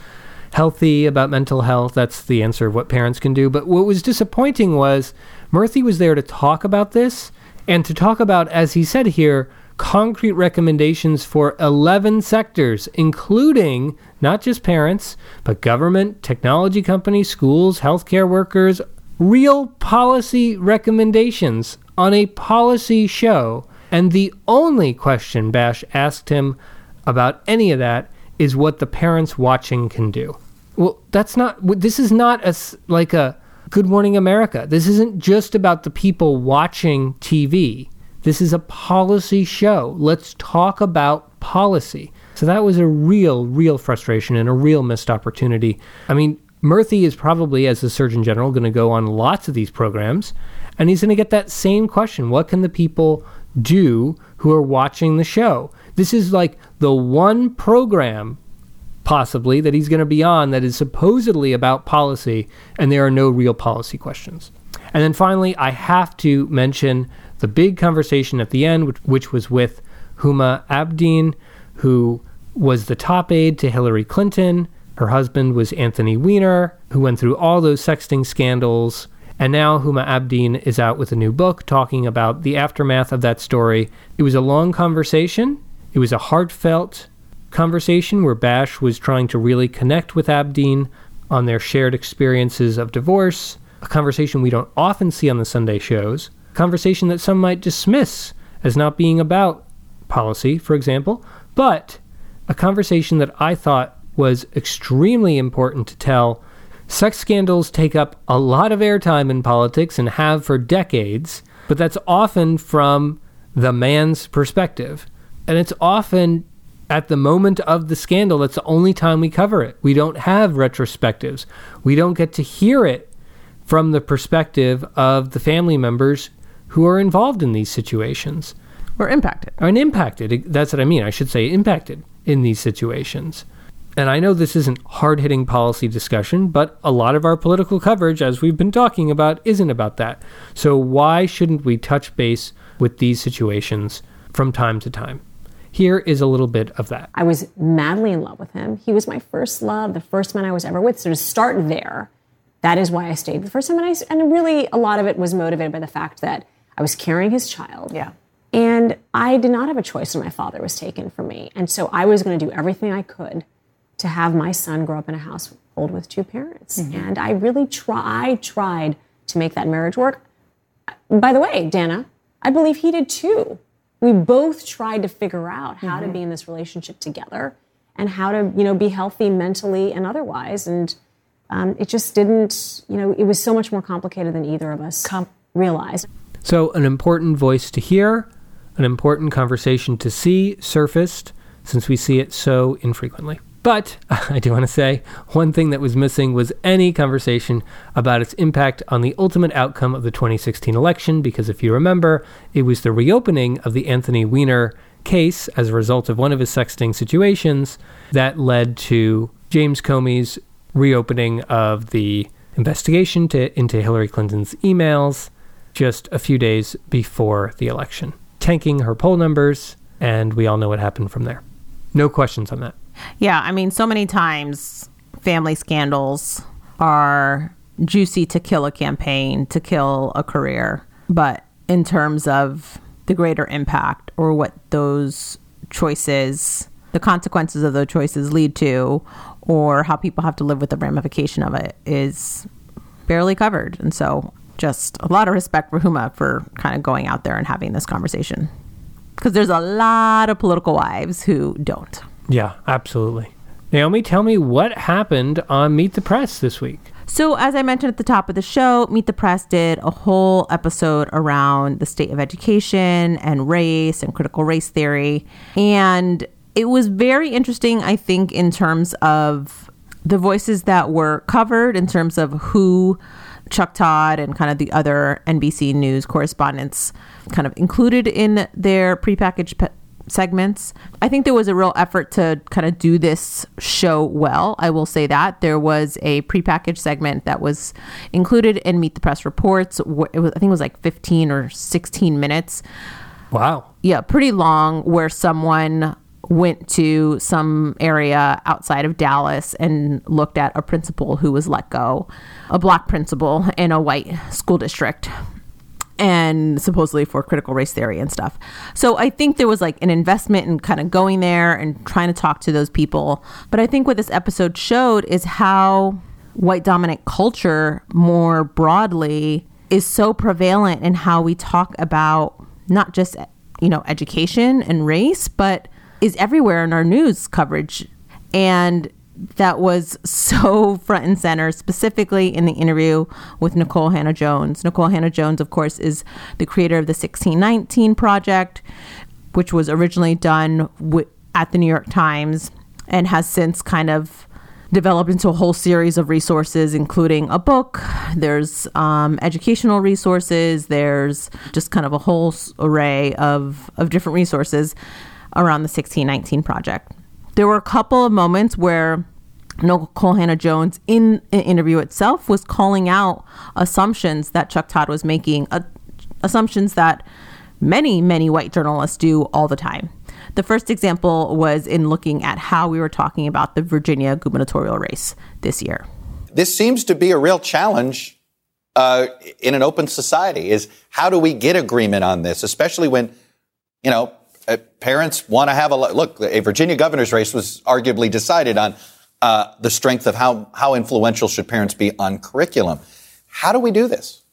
healthy about mental health. That's the answer of what parents can do. But what was disappointing was Murthy was there to talk about this and to talk about, as he said here, concrete recommendations for 11 sectors, including not just parents, but government, technology companies, schools, healthcare workers, real policy recommendations on a policy show. And the only question Bash asked him about any of that is what the parents watching can do. Well, that's not, this is not a, like a Good Morning America. This isn't just about the people watching TV. This is a policy show. Let's talk about policy. So that was a real, real frustration and a real missed opportunity. I mean, Murthy is probably, as the Surgeon General, going to go on lots of these programs, and he's going to get that same question What can the people do who are watching the show? This is like the one program, possibly, that he's going to be on that is supposedly about policy, and there are no real policy questions. And then finally, I have to mention the big conversation at the end, which, which was with Huma Abedin, who was the top aide to Hillary Clinton her husband was Anthony Weiner, who went through all those sexting scandals. And now Huma Abedin is out with a new book talking about the aftermath of that story. It was a long conversation. It was a heartfelt conversation where Bash was trying to really connect with Abedin on their shared experiences of divorce, a conversation we don't often see on the Sunday shows, a conversation that some might dismiss as not being about policy, for example, but a conversation that I thought was extremely important to tell. Sex scandals take up a lot of airtime in politics and have for decades, but that's often from the man's perspective. And it's often at the moment of the scandal, that's the only time we cover it. We don't have retrospectives. We don't get to hear it from the perspective of the family members who are involved in these situations. Or impacted. Or impacted. That's what I mean. I should say impacted in these situations. And I know this isn't hard hitting policy discussion, but a lot of our political coverage, as we've been talking about, isn't about that. So why shouldn't we touch base with these situations from time to time? Here is a little bit of that. I was madly in love with him. He was my first love, the first man I was ever with. So to start there, that is why I stayed the first time. And, I, and really, a lot of it was motivated by the fact that I was carrying his child. Yeah. And I did not have a choice when my father was taken from me. And so I was going to do everything I could to have my son grow up in a household with two parents. Mm-hmm. And I really try, tried to make that marriage work. By the way, Dana, I believe he did too. We both tried to figure out how mm-hmm. to be in this relationship together and how to, you know, be healthy mentally and otherwise. And um, it just didn't, you know, it was so much more complicated than either of us Com- realized. So, an important voice to hear, an important conversation to see surfaced since we see it so infrequently. But I do want to say one thing that was missing was any conversation about its impact on the ultimate outcome of the 2016 election, because if you remember, it was the reopening of the Anthony Weiner case as a result of one of his sexting situations that led to James Comey's reopening of the investigation to, into Hillary Clinton's emails just a few days before the election, tanking her poll numbers, and we all know what happened from there. No questions on that. Yeah, I mean, so many times family scandals are juicy to kill a campaign, to kill a career. But in terms of the greater impact or what those choices, the consequences of those choices lead to, or how people have to live with the ramification of it is barely covered. And so, just a lot of respect for Huma for kind of going out there and having this conversation. Because there's a lot of political wives who don't. Yeah, absolutely. Naomi, tell me what happened on Meet the Press this week. So, as I mentioned at the top of the show, Meet the Press did a whole episode around the state of education and race and critical race theory. And it was very interesting, I think, in terms of the voices that were covered, in terms of who Chuck Todd and kind of the other NBC News correspondents kind of included in their prepackaged segments. I think there was a real effort to kind of do this show well. I will say that there was a prepackaged segment that was included in Meet the Press reports. It was, I think it was like 15 or 16 minutes. Wow. Yeah, pretty long where someone went to some area outside of Dallas and looked at a principal who was let go, a black principal in a white school district and supposedly for critical race theory and stuff. So I think there was like an investment in kind of going there and trying to talk to those people. But I think what this episode showed is how white dominant culture more broadly is so prevalent in how we talk about not just you know education and race but is everywhere in our news coverage and that was so front and center, specifically in the interview with Nikole Hannah Jones. Nikole Hannah Jones, of course, is the creator of the 1619 Project, which was originally done w- at the New York Times and has since kind of developed into a whole series of resources, including a book. There's um, educational resources. There's just kind of a whole array of, of different resources around the 1619 Project. There were a couple of moments where Nikole Hannah Jones, in an interview itself, was calling out assumptions that Chuck Todd was making, uh, assumptions that many, many white journalists do all the time. The first example was in looking at how we were talking about the Virginia gubernatorial race this year. This seems to be a real challenge uh, in an open society. Is how do we get agreement on this, especially when, you know, parents want to have a look. A Virginia governor's race was arguably decided on uh, the strength of how how influential should parents be on curriculum. How do we do this?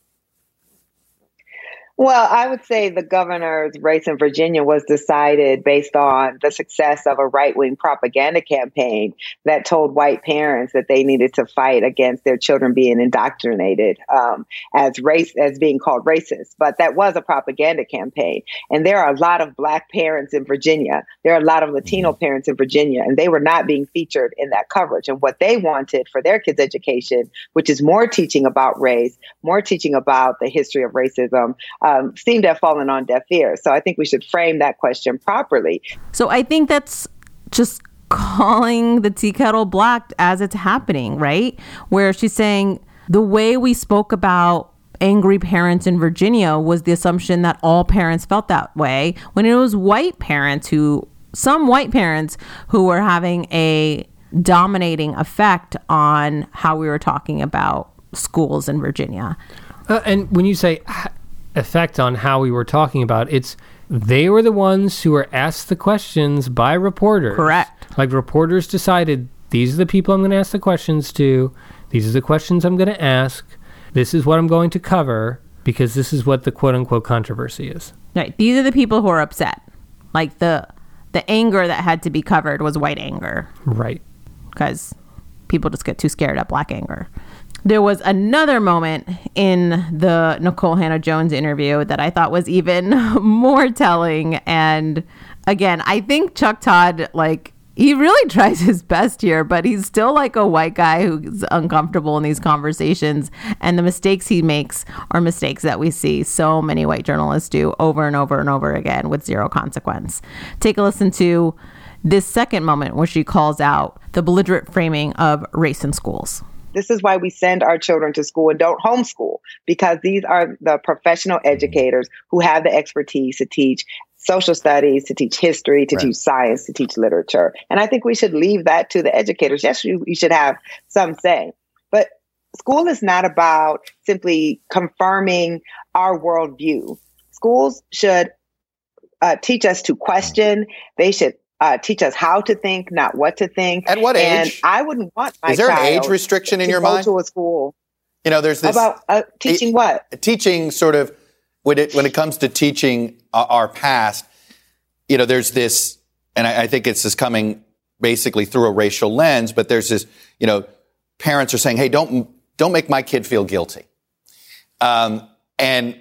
Well, I would say the governor's race in Virginia was decided based on the success of a right wing propaganda campaign that told white parents that they needed to fight against their children being indoctrinated um, as race as being called racist. But that was a propaganda campaign, and there are a lot of black parents in Virginia. There are a lot of Latino mm-hmm. parents in Virginia, and they were not being featured in that coverage. And what they wanted for their kids' education, which is more teaching about race, more teaching about the history of racism um, seem to have fallen on deaf ears. So I think we should frame that question properly. So I think that's just calling the tea kettle black as it's happening, right? Where she's saying the way we spoke about angry parents in Virginia was the assumption that all parents felt that way when it was white parents who some white parents who were having a dominating effect on how we were talking about schools in Virginia. Uh, and when you say h- effect on how we were talking about, it's they were the ones who were asked the questions by reporters. Correct. Like reporters decided these are the people I'm going to ask the questions to. These are the questions I'm going to ask. This is what I'm going to cover because this is what the quote unquote controversy is. Right. These are the people who are upset. Like the the anger that had to be covered was white anger. Right. Because people just get too scared at black anger. There was another moment in the Nikole Hannah Jones interview that I thought was even more telling. And again, I think Chuck Todd, like, he really tries his best here, but he's still like a white guy who's uncomfortable in these conversations. And the mistakes he makes are mistakes that we see so many white journalists do over and over and over again with zero consequence. Take a listen to this second moment where she calls out the belligerent framing of race in schools. This is why we send our children to school and don't homeschool because these are the professional educators who have the expertise to teach social studies, to teach history, to Right. teach science, to teach literature. And I think we should leave that to the educators. Yes, you, you should have some say. But school is not about simply confirming our worldview. Schools should uh, teach us to question. They should uh, teach us how to think, not what to think. At what and age? I wouldn't want my Is there an age restriction in your mind? to a school You know, there's this about uh, teaching what? teaching sort of when it when it comes to teaching uh, our past. You know, there's this, and I, I think it's just coming basically through a racial lens. But there's this, you know, parents are saying, "Hey, don't don't make my kid feel guilty," um, and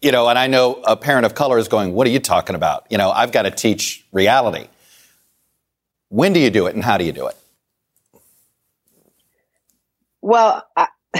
you know, and I know a parent of color is going, "What are you talking about?" You know, I've got to teach reality. When do you do it, and how do you do it? Well, I,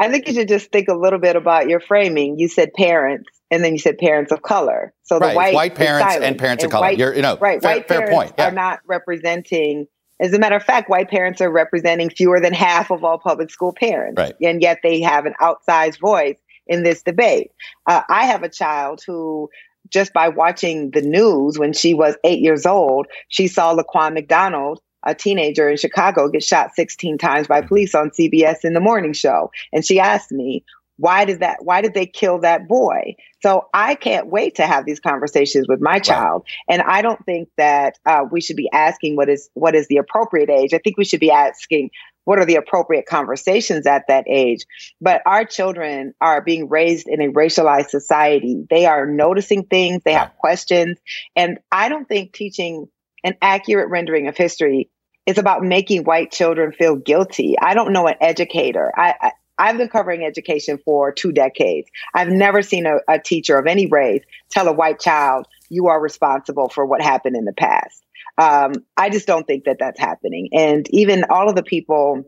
I think you should just think a little bit about your framing. You said parents, and then you said parents of color. So the Right, white, white parents and parents of color. white- You're- you know, right? fair- white fair parents point, yeah. are not representing. As a matter of fact, white parents are representing fewer than half of all public school parents, Right. and yet they have an outsized voice in this debate. Uh, I have a child who. Just by watching the news when she was eight years old, she saw Laquan McDonald, a teenager in Chicago, get shot 16 times by police on CBS in the morning show. And she asked me, why did that why did they kill that boy? So i can't wait to have these conversations with my child. And i don't think that uh, we should be asking what is what is the appropriate age. I think we should be asking what are the appropriate conversations at that age? But our children are being raised in a racialized society. They are noticing things they have questions. And i don't think teaching an accurate rendering of history is about making white children feel guilty. I don't know an educator. I, I I've been covering education for two decades. I've never seen a, a teacher of any race tell a white child, you are responsible for what happened in the past. Um, I just don't think that that's happening. And even all of the people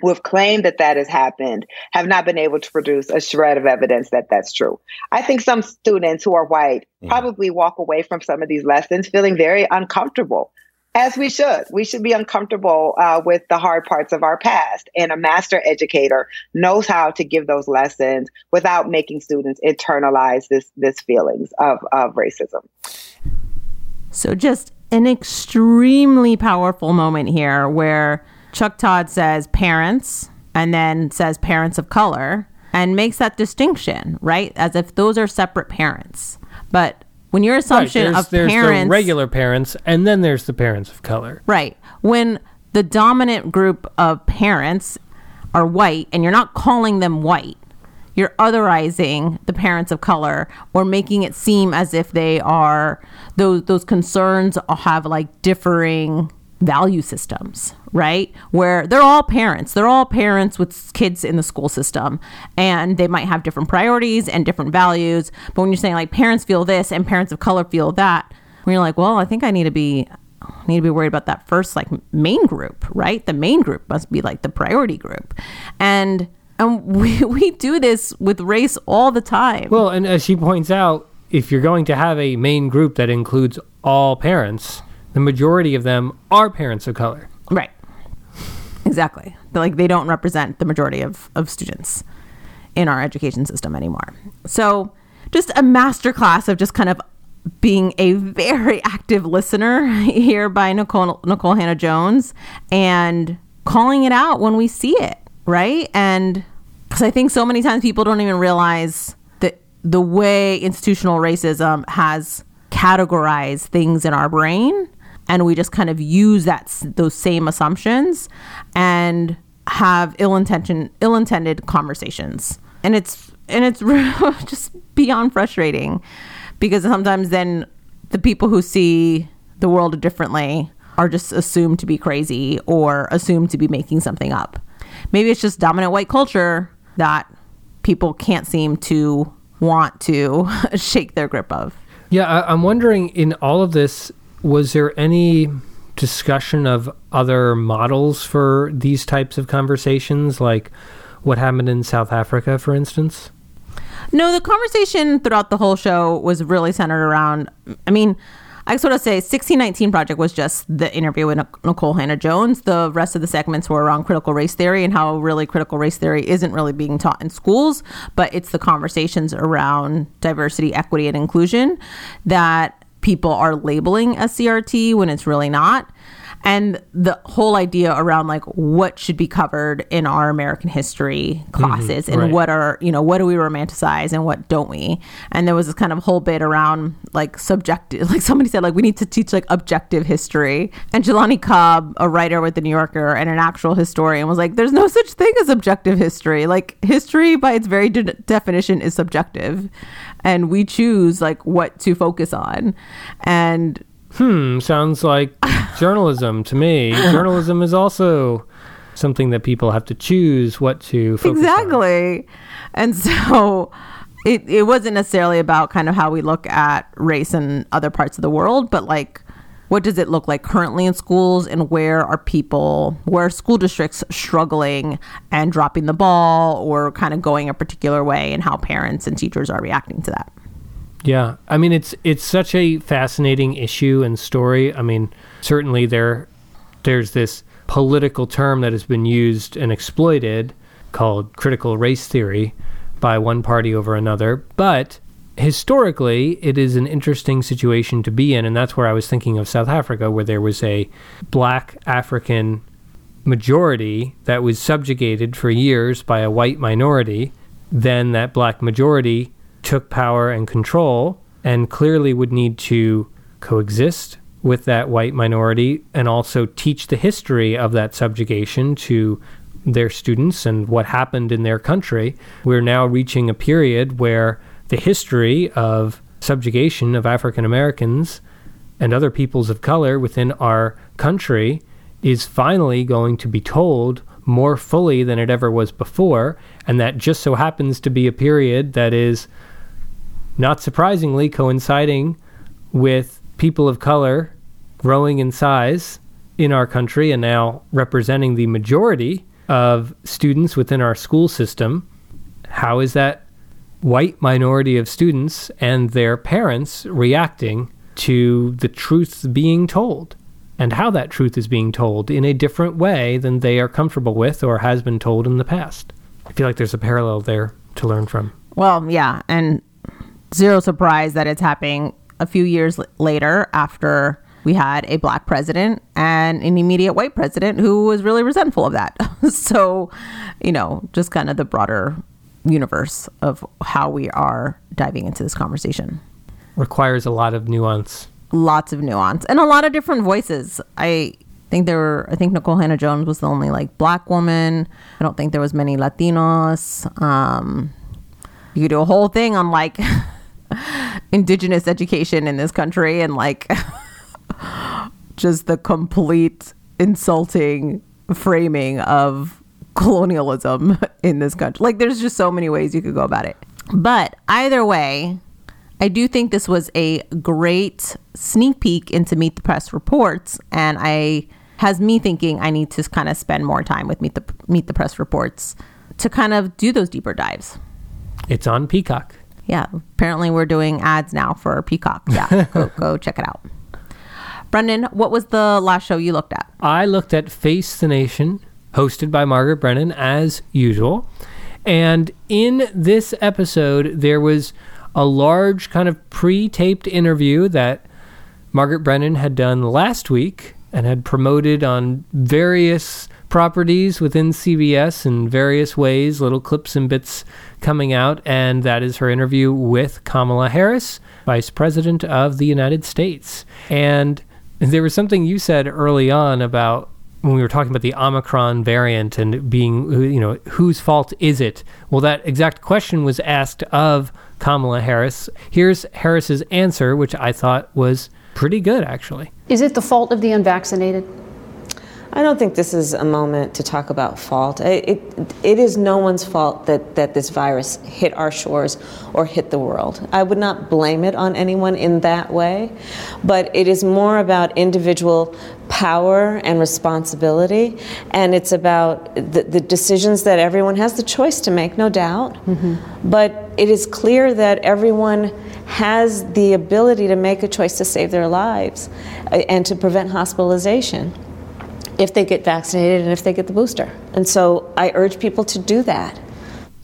who have claimed that that has happened have not been able to produce a shred of evidence that that's true. I think some students who are white probably walk away from some of these lessons feeling very uncomfortable. As we should. We should be uncomfortable uh, with the hard parts of our past. And a master educator knows how to give those lessons without making students internalize this this feelings of, of racism. So just an extremely powerful moment here where Chuck Todd says parents and then says parents of color and makes that distinction, right? As if those are separate parents. But when your assumption right, there's, of there's parents the regular parents, and then there's the parents of color. Right. When the dominant group of parents are white and you're not calling them white, you're otherizing the parents of color or making it seem as if they are those those concerns have like differing value systems, right? Where they're all parents. They're all parents with kids in the school system and they might have different priorities and different values. But when you're saying like parents feel this and parents of color feel that, when you're like, well, I think I need to be I need to be worried about that first like main group, right? The main group must be like the priority group. And and we, we do this with race all the time. Well, and as she points out, if you're going to have a main group that includes all parents, the majority of them are parents of color. Right. Exactly. They're like they don't represent the majority of, of students in our education system anymore. So just a masterclass of just kind of being a very active listener here by Nikole Nikole Hannah Jones and calling it out when we see it, right? And because I think so many times people don't even realize that the way institutional racism has categorized things in our brain. And we just kind of use that those same assumptions and have ill-intention ill-intended conversations. And it's and it's just beyond frustrating because sometimes then the people who see the world differently are just assumed to be crazy or assumed to be making something up. Maybe it's just dominant white culture that people can't seem to want to shake their grip of yeah I, i'm wondering in all of this was there any discussion of other models for these types of conversations, like what happened in South Africa, for instance? No, the conversation throughout the whole show was really centered around. I mean, I sort of say 1619 Project was just the interview with Nikole Hannah Jones. The rest of the segments were around critical race theory and how really critical race theory isn't really being taught in schools, but it's the conversations around diversity, equity, and inclusion that people are labeling as CRT when it's really not and the whole idea around like what should be covered in our American history classes mm-hmm, and right. what are you know what do we romanticize and what don't we? And there was this kind of whole bit around like subjective like somebody said like we need to teach like objective history. And Jelani Cobb a writer with the New Yorker and an actual historian was like there's no such thing as objective history. Like history by its very de- definition is subjective. And we choose like what to focus on. And Hmm, sounds like journalism to me. Journalism is also something that people have to choose what to focus exactly. On. And so it, it wasn't necessarily about kind of how we look at race in other parts of the world, but like what does it look like currently in schools and where are people where are school districts struggling and dropping the ball or kind of going a particular way and how parents and teachers are reacting to that yeah, I mean it's it's such a fascinating issue and story. I mean, certainly there there's this political term that has been used and exploited called critical race theory by one party over another, but historically it is an interesting situation to be in. And that's where I was thinking of South Africa where there was a black African majority that was subjugated for years by a white minority, then that black majority took power and control and clearly would need to coexist with that white minority and also teach the history of that subjugation to their students and what happened in their country. We're now reaching a period where the history of subjugation of African Americans and other peoples of color within our country is finally going to be told more fully than it ever was before. And that just so happens to be a period that is not surprisingly, coinciding with people of color growing in size in our country and now representing the majority of students within our school system. How is that white minority of students and their parents reacting to the truth being told? And how that truth is being told in a different way than they are comfortable with or has been told in the past. I feel like there's a parallel there to learn from. Well, yeah. And zero surprise that it's happening a few years later after we had a black president and an immediate white president who was really resentful of that. so, you know, just kind of the broader universe of how we are diving into this conversation. Requires a lot of nuance. Lots of nuance and a lot of different voices. I think there were, I think Nikole Hannah Jones was the only like black woman. I don't think there was many Latinos. Um, you could do a whole thing on like indigenous education in this country and like just the complete insulting framing of colonialism in this country. Like there's just so many ways you could go about it. But either way, I do think this was a great sneak peek into Meet the Press reports and I has me thinking I need to kind of spend more time with Meet the Meet the Press reports to kind of do those deeper dives. It's on Peacock yeah, apparently we're doing ads now for Peacock. Yeah, go, go check it out. Brendan, what was the last show you looked at? I looked at Face the Nation, hosted by Margaret Brennan, as usual. And in this episode, there was a large kind of pre taped interview that Margaret Brennan had done last week and had promoted on various properties within CBS in various ways, little clips and bits coming out. And that is her interview with Kamala Harris, Vice President of the United States. And there was something you said early on about when we were talking about the Omicron variant and being, you know, whose fault is it? Well, that exact question was asked of Kamala Harris. Here's Harris's answer, which I thought was pretty good, actually. Is it the fault of the unvaccinated? I don't think this is a moment to talk about fault. It, it, it is no one's fault that, that this virus hit our shores or hit the world. I would not blame it on anyone in that way, but it is more about individual power and responsibility, and it's about the, the decisions that everyone has the choice to make, no doubt. Mm-hmm. But it is clear that everyone has the ability to make a choice to save their lives uh, and to prevent hospitalization if they get vaccinated and if they get the booster. And so I urge people to do that.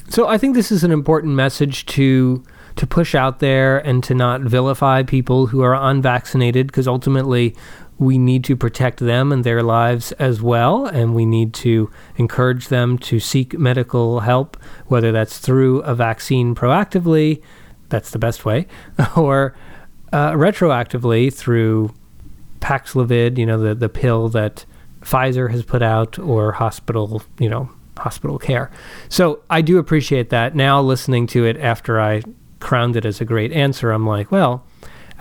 So I think this is an important message to to push out there and to not vilify people who are unvaccinated because ultimately we need to protect them and their lives as well and we need to encourage them to seek medical help whether that's through a vaccine proactively that's the best way or uh, retroactively through Paxlovid, you know, the, the pill that Pfizer has put out or hospital, you know, hospital care. So I do appreciate that. Now listening to it after I crowned it as a great answer, I'm like, well,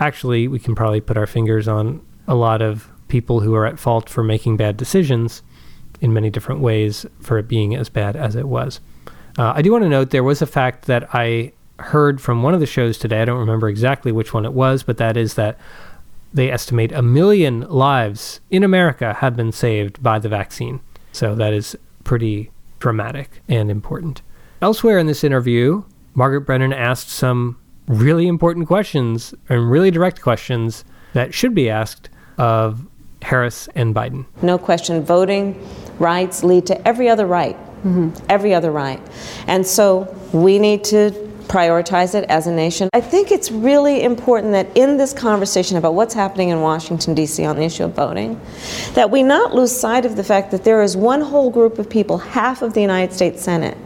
actually, we can probably put our fingers on a lot of people who are at fault for making bad decisions in many different ways for it being as bad as it was. Uh, I do want to note there was a fact that I heard from one of the shows today. I don't remember exactly which one it was, but that is that they estimate a million lives in America have been saved by the vaccine. So that is pretty dramatic and important. Elsewhere in this interview, Margaret Brennan asked some really important questions and really direct questions that should be asked of Harris and Biden. No question, voting rights lead to every other right. Mm-hmm. Every other right. And so we need to prioritize it as a nation. I think it's really important that in this conversation about what's happening in Washington, D.C. on the issue of voting, that we not lose sight of the fact that there is one whole group of people, half of the United States Senate,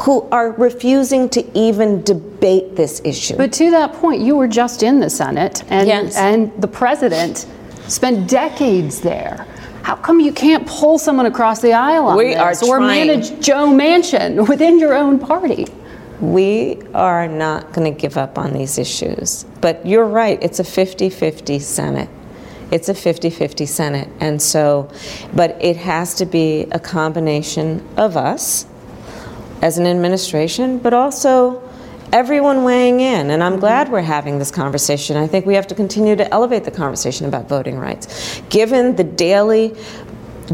who are refusing to even debate this issue. But to that point, you were just in the Senate, and, yes. and the president spent decades there. How come you can't pull someone across the aisle on we this, or manage Joe Manchin within your own party? We are not going to give up on these issues. But you're right, it's a 50 50 Senate. It's a 50 50 Senate. And so, but it has to be a combination of us as an administration, but also everyone weighing in. And I'm glad we're having this conversation. I think we have to continue to elevate the conversation about voting rights. Given the daily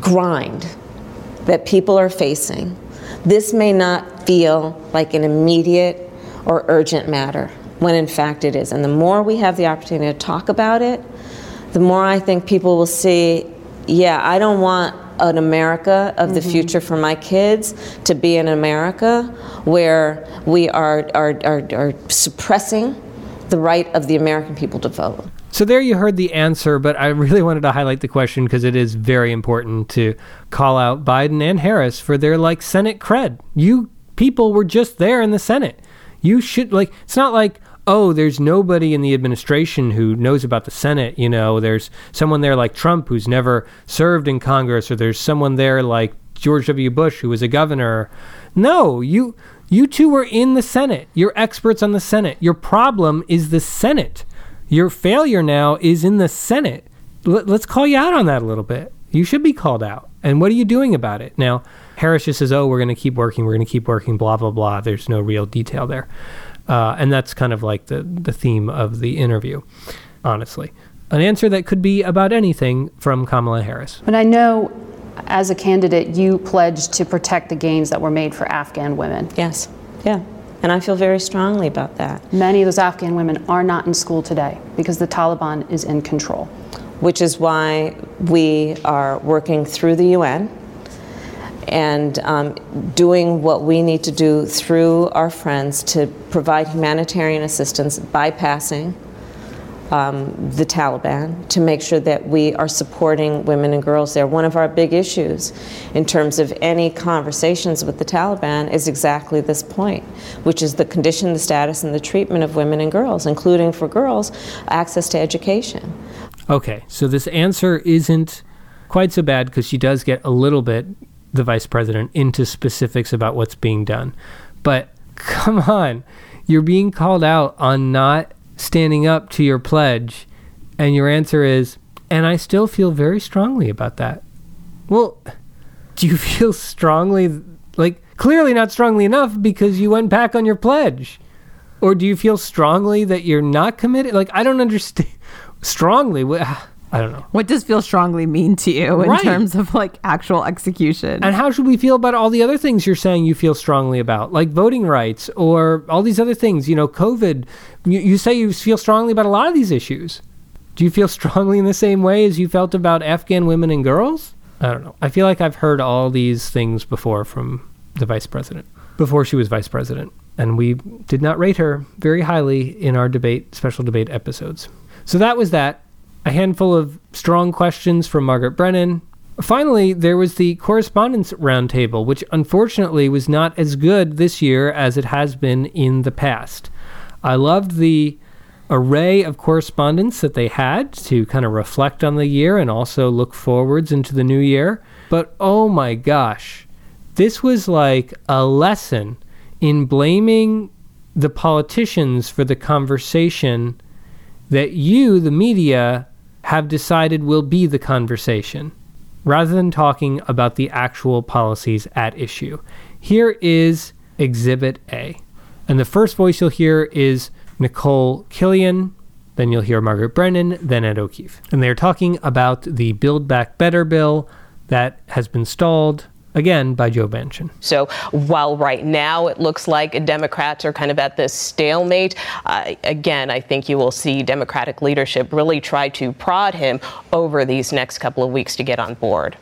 grind that people are facing, this may not feel like an immediate or urgent matter when in fact it is. And the more we have the opportunity to talk about it, the more I think people will see, yeah, I don't want an America of the mm-hmm. future for my kids to be an America where we are, are, are, are suppressing the right of the American people to vote. So there you heard the answer, but I really wanted to highlight the question because it is very important to call out Biden and Harris for their like Senate cred. You people were just there in the Senate. You should like it's not like oh, there's nobody in the administration who knows about the Senate. You know, there's someone there like Trump who's never served in Congress, or there's someone there like George W. Bush who was a governor. No, you you two were in the Senate. You're experts on the Senate. Your problem is the Senate. Your failure now is in the Senate. L- let's call you out on that a little bit. You should be called out. And what are you doing about it? Now, Harris just says, oh, we're going to keep working, we're going to keep working, blah, blah, blah. There's no real detail there. Uh, and that's kind of like the, the theme of the interview, honestly. An answer that could be about anything from Kamala Harris. But I know as a candidate, you pledged to protect the gains that were made for Afghan women. Yes. Yeah. And I feel very strongly about that. Many of those Afghan women are not in school today because the Taliban is in control. Which is why we are working through the UN and um, doing what we need to do through our friends to provide humanitarian assistance, bypassing um, the Taliban to make sure that we are supporting women and girls there. One of our big issues in terms of any conversations with the Taliban is exactly this point, which is the condition, the status, and the treatment of women and girls, including for girls, access to education. Okay, so this answer isn't quite so bad because she does get a little bit, the vice president, into specifics about what's being done. But come on, you're being called out on not standing up to your pledge, and your answer is, and I still feel very strongly about that. Well, do you feel strongly, like, clearly not strongly enough because you went back on your pledge? Or do you feel strongly that you're not committed? Like, I don't understand. Strongly? I don't know. What does feel strongly mean to you in Right. terms of like actual execution? And how should we feel about all the other things you're saying you feel strongly about, like voting rights or all these other things? You know, COVID. You, you say you feel strongly about a lot of these issues. Do you feel strongly in the same way as you felt about Afghan women and girls? I don't know. I feel like I've heard all these things before from the vice president, before she was vice president. And we did not rate her very highly in our debate, special debate episodes. So that was that. A handful of strong questions from Margaret Brennan. Finally, there was the correspondence roundtable, which unfortunately was not as good this year as it has been in the past. I loved the array of correspondence that they had to kind of reflect on the year and also look forwards into the new year. But oh my gosh, this was like a lesson in blaming the politicians for the conversation that you, the media, have decided will be the conversation, rather than talking about the actual policies at issue. Here is Exhibit A. And the first voice you'll hear is Nikole Killion, then you'll hear Margaret Brennan, then Ed O'Keefe. And they're talking about the Build Back Better bill that has been stalled, again, by Joe Manchin. So while right now it looks like Democrats are kind of at this stalemate, uh, again, I think you will see Democratic leadership really try to prod him over these next couple of weeks to get on board.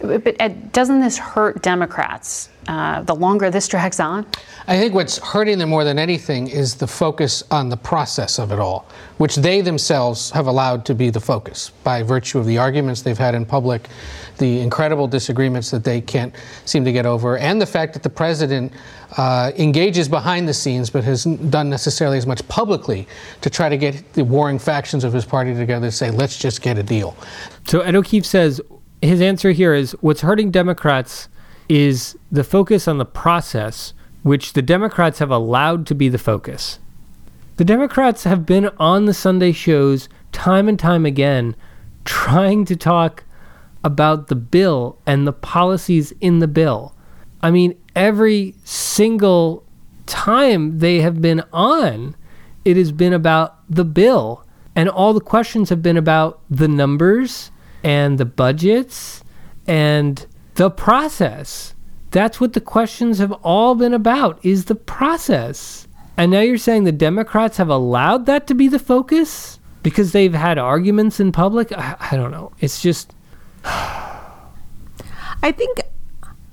But Ed, doesn't this hurt Democrats? Uh, the longer this drags on? I think what's hurting them more than anything is the focus on the process of it all, which they themselves have allowed to be the focus by virtue of the arguments they've had in public, the incredible disagreements that they can't seem to get over, and the fact that the president uh, engages behind the scenes but hasn't done necessarily as much publicly to try to get the warring factions of his party together to say, let's just get a deal. So Ed O'Keefe says his answer here is what's hurting Democrats is the focus on the process, which the Democrats have allowed to be the focus. The Democrats have been on the Sunday shows time and time again trying to talk about the bill and the policies in the bill. I mean, every single time they have been on, it has been about the bill. And all the questions have been about the numbers and the budgets and the process. That's what the questions have all been about is the process. And now you're saying the Democrats have allowed that to be the focus because they've had arguments in public? I, I don't know. It's just I think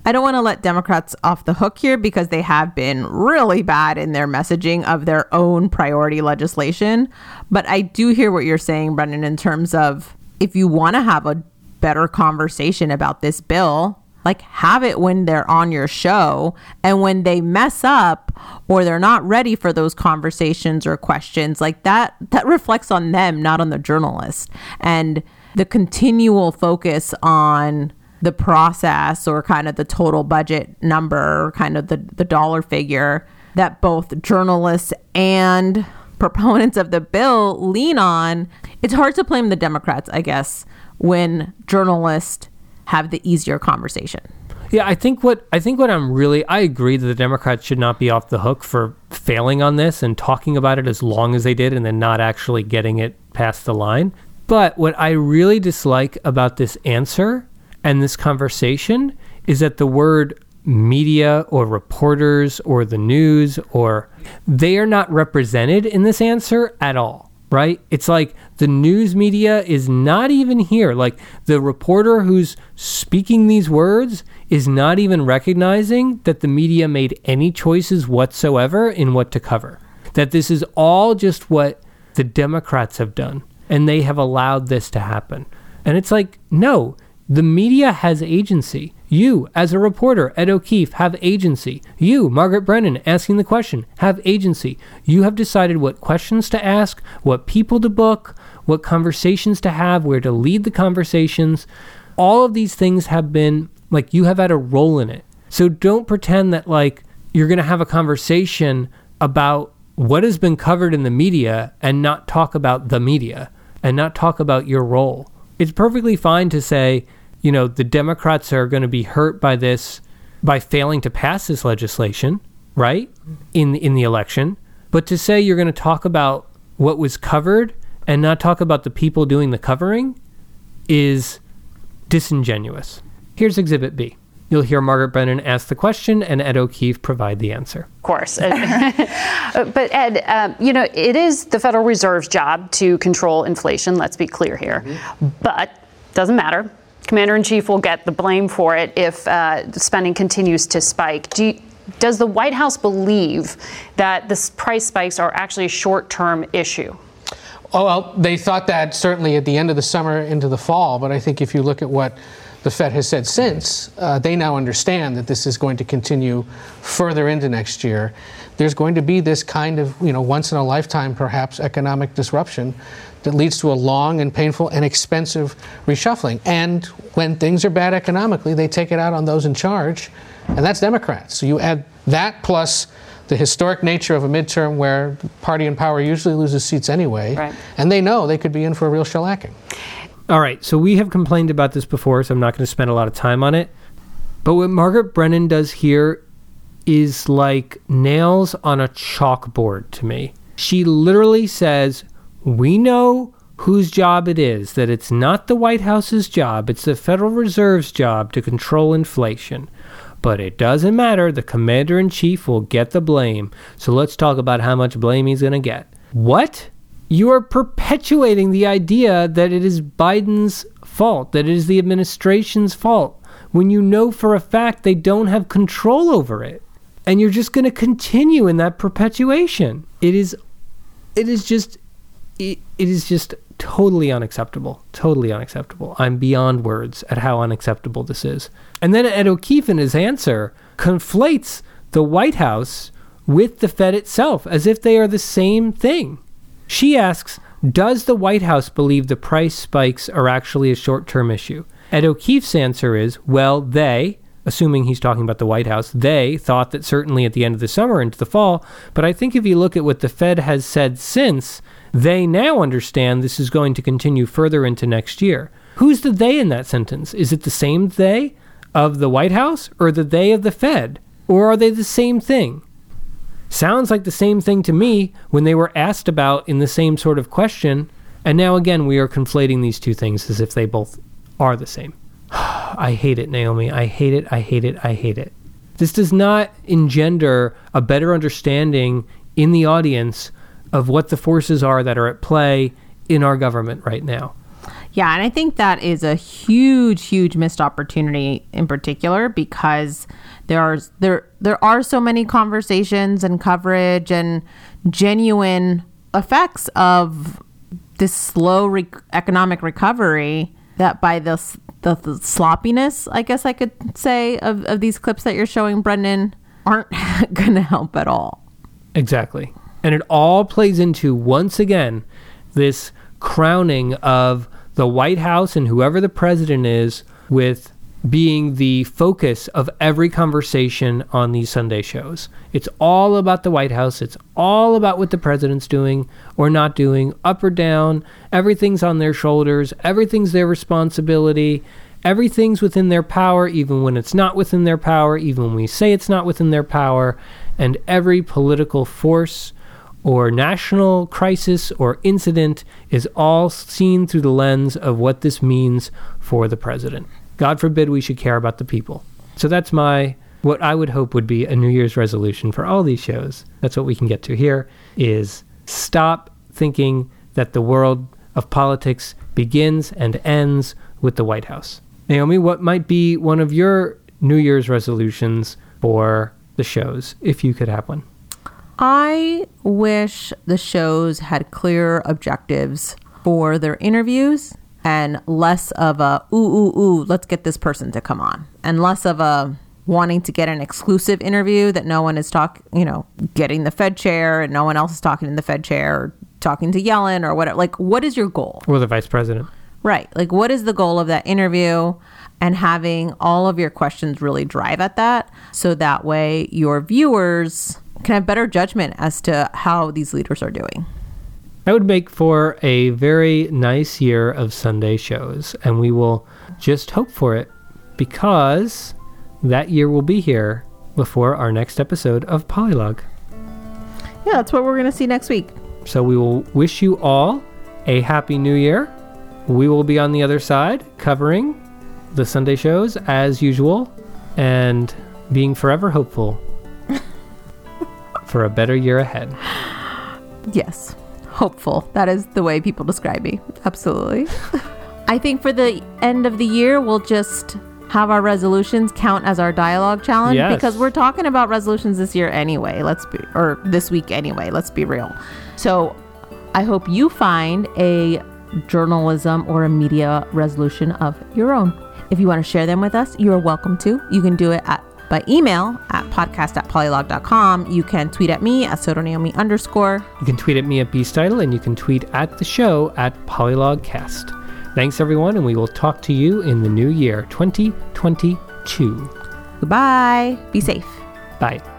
I don't want to let Democrats off the hook here because they have been really bad in their messaging of their own priority legislation. But I do hear what you're saying, Brendan, in terms of if you want to have a better conversation about this bill, like have it when they're on your show. And when they mess up or they're not ready for those conversations or questions, like that, that reflects on them, not on the journalist. And the continual focus on the process or kind of the total budget number, kind of the, the dollar figure that both journalists and proponents of the bill lean on, it's hard to blame the Democrats, I guess, when journalists have the easier conversation. Yeah, I think what I think what I'm really I agree that the Democrats should not be off the hook for failing on this and talking about it as long as they did and then not actually getting it past the line. But what I really dislike about this answer and this conversation is that the word media or reporters or the news or they are not represented in this answer at all. right? It's like the news media is not even here. Like the reporter who's speaking these words is not even recognizing that the media made any choices whatsoever in what to cover. That this is all just what the Democrats have done, and they have allowed this to happen. And it's like, no, the media has agency. You, as a reporter, Ed O'Keefe, have agency. You, Margaret Brennan, asking the question, have agency. You have decided what questions to ask, what people to book, what conversations to have, where to lead the conversations. All of these things have been like you have had a role in it. So don't pretend that like you're going to have a conversation about what has been covered in the media and not talk about the media and not talk about your role. It's perfectly fine to say, you know, the Democrats are going to be hurt by this by failing to pass this legislation, right? In in the election, but to say you're going to talk about what was covered and not talk about the people doing the covering is disingenuous. Here's exhibit B. You'll hear Margaret Brennan ask the question and Ed O'Keefe provide the answer. Of course. but Ed, um, you know, it is the Federal Reserve's job to control inflation. Let's be clear here. Mm-hmm. But doesn't matter commander in chief will get the blame for it if uh, spending continues to spike. Do you, does the White House believe that the price spikes are actually a short term issue? Oh, well, they thought that certainly at the end of the summer into the fall, but I think if you look at what the Fed has said since, uh, they now understand that this is going to continue further into next year. There's going to be this kind of, you know, once in a lifetime perhaps economic disruption that leads to a long and painful and expensive reshuffling. And when things are bad economically, they take it out on those in charge, and that's Democrats. So you add that plus the historic nature of a midterm where the party in power usually loses seats anyway, right. and they know they could be in for a real shellacking. All right, so we have complained about this before, so I'm not going to spend a lot of time on it. But what Margaret Brennan does here is like nails on a chalkboard to me. She literally says, we know whose job it is, that it's not the White House's job, it's the Federal Reserve's job to control inflation. But it doesn't matter, the commander in chief will get the blame. So let's talk about how much blame he's going to get. What? You are perpetuating the idea that it is Biden's fault, that it is the administration's fault, when you know for a fact they don't have control over it. And you're just going to continue in that perpetuation. It is it is just it, it is just totally unacceptable. Totally unacceptable. I'm beyond words at how unacceptable this is. And then Ed O'Keefe in his answer conflates the White House with the Fed itself as if they are the same thing. She asks, Does the White House believe the price spikes are actually a short term issue? Ed O'Keefe's answer is, Well, they, assuming he's talking about the White House, they thought that certainly at the end of the summer into the fall. But I think if you look at what the Fed has said since, they now understand this is going to continue further into next year. Who's the they in that sentence? Is it the same they of the White House or the they of the Fed? Or are they the same thing? Sounds like the same thing to me when they were asked about in the same sort of question. And now again, we are conflating these two things as if they both are the same. I hate it, Naomi. I hate it. I hate it. I hate it. This does not engender a better understanding in the audience of what the forces are that are at play in our government right now. Yeah, and I think that is a huge, huge missed opportunity in particular because there are there there are so many conversations and coverage and genuine effects of this slow re- economic recovery that by this the, the, sloppiness, I guess I could say, of, of these clips that you're showing, Brendan, aren't going to help at all. Exactly. And it all plays into, once again, this crowning of the White House and whoever the president is with being the focus of every conversation on these Sunday shows. It's all about the White House. It's all about what the president's doing or not doing, up or down. Everything's on their shoulders. Everything's their responsibility. Everything's within their power, even when it's not within their power, even when we say it's not within their power. And every political force or national crisis or incident is all seen through the lens of what this means for the president. God forbid we should care about the people. So that's my what I would hope would be a New Year's resolution for all these shows. That's what we can get to here is stop thinking that the world of politics begins and ends with the White House. Naomi, what might be one of your New Year's resolutions for the shows, if you could have one? I wish the shows had clearer objectives for their interviews and less of a ooh ooh ooh let's get this person to come on and less of a wanting to get an exclusive interview that no one is talking you know getting the fed chair and no one else is talking in the fed chair or talking to Yellen or whatever. Like what is your goal? Or the vice president? right. Like what is the goal of that interview? And having all of your questions really drive at that so that way your viewers can have better judgment as to how these leaders are doing That would make for a very nice year of Sunday shows, and we will just hope for it because that year will be here before our next episode of Polylog. yeah that's what we're going to see next week So we will wish you all a happy new year. We will be on the other side covering the Sunday shows as usual and being forever hopeful for a better year ahead. Yes, hopeful. That is the way people describe me. Absolutely. I think for the end of the year, we'll just have our resolutions count as our dialogue challenge Yes. because we're talking about resolutions this year anyway. Let's be, or this week anyway. Let's be real. So I hope you find a journalism or a media resolution of your own. If you want to share them with us, you are welcome to. You can do it at by email at podcast at polylog.com. You can tweet at me at sotonaomi underscore. You can tweet at me at Beastitle and you can tweet at the show at PolylogCast. Thanks everyone, and we will talk to you in the new year 2022. Goodbye. Be safe. Bye.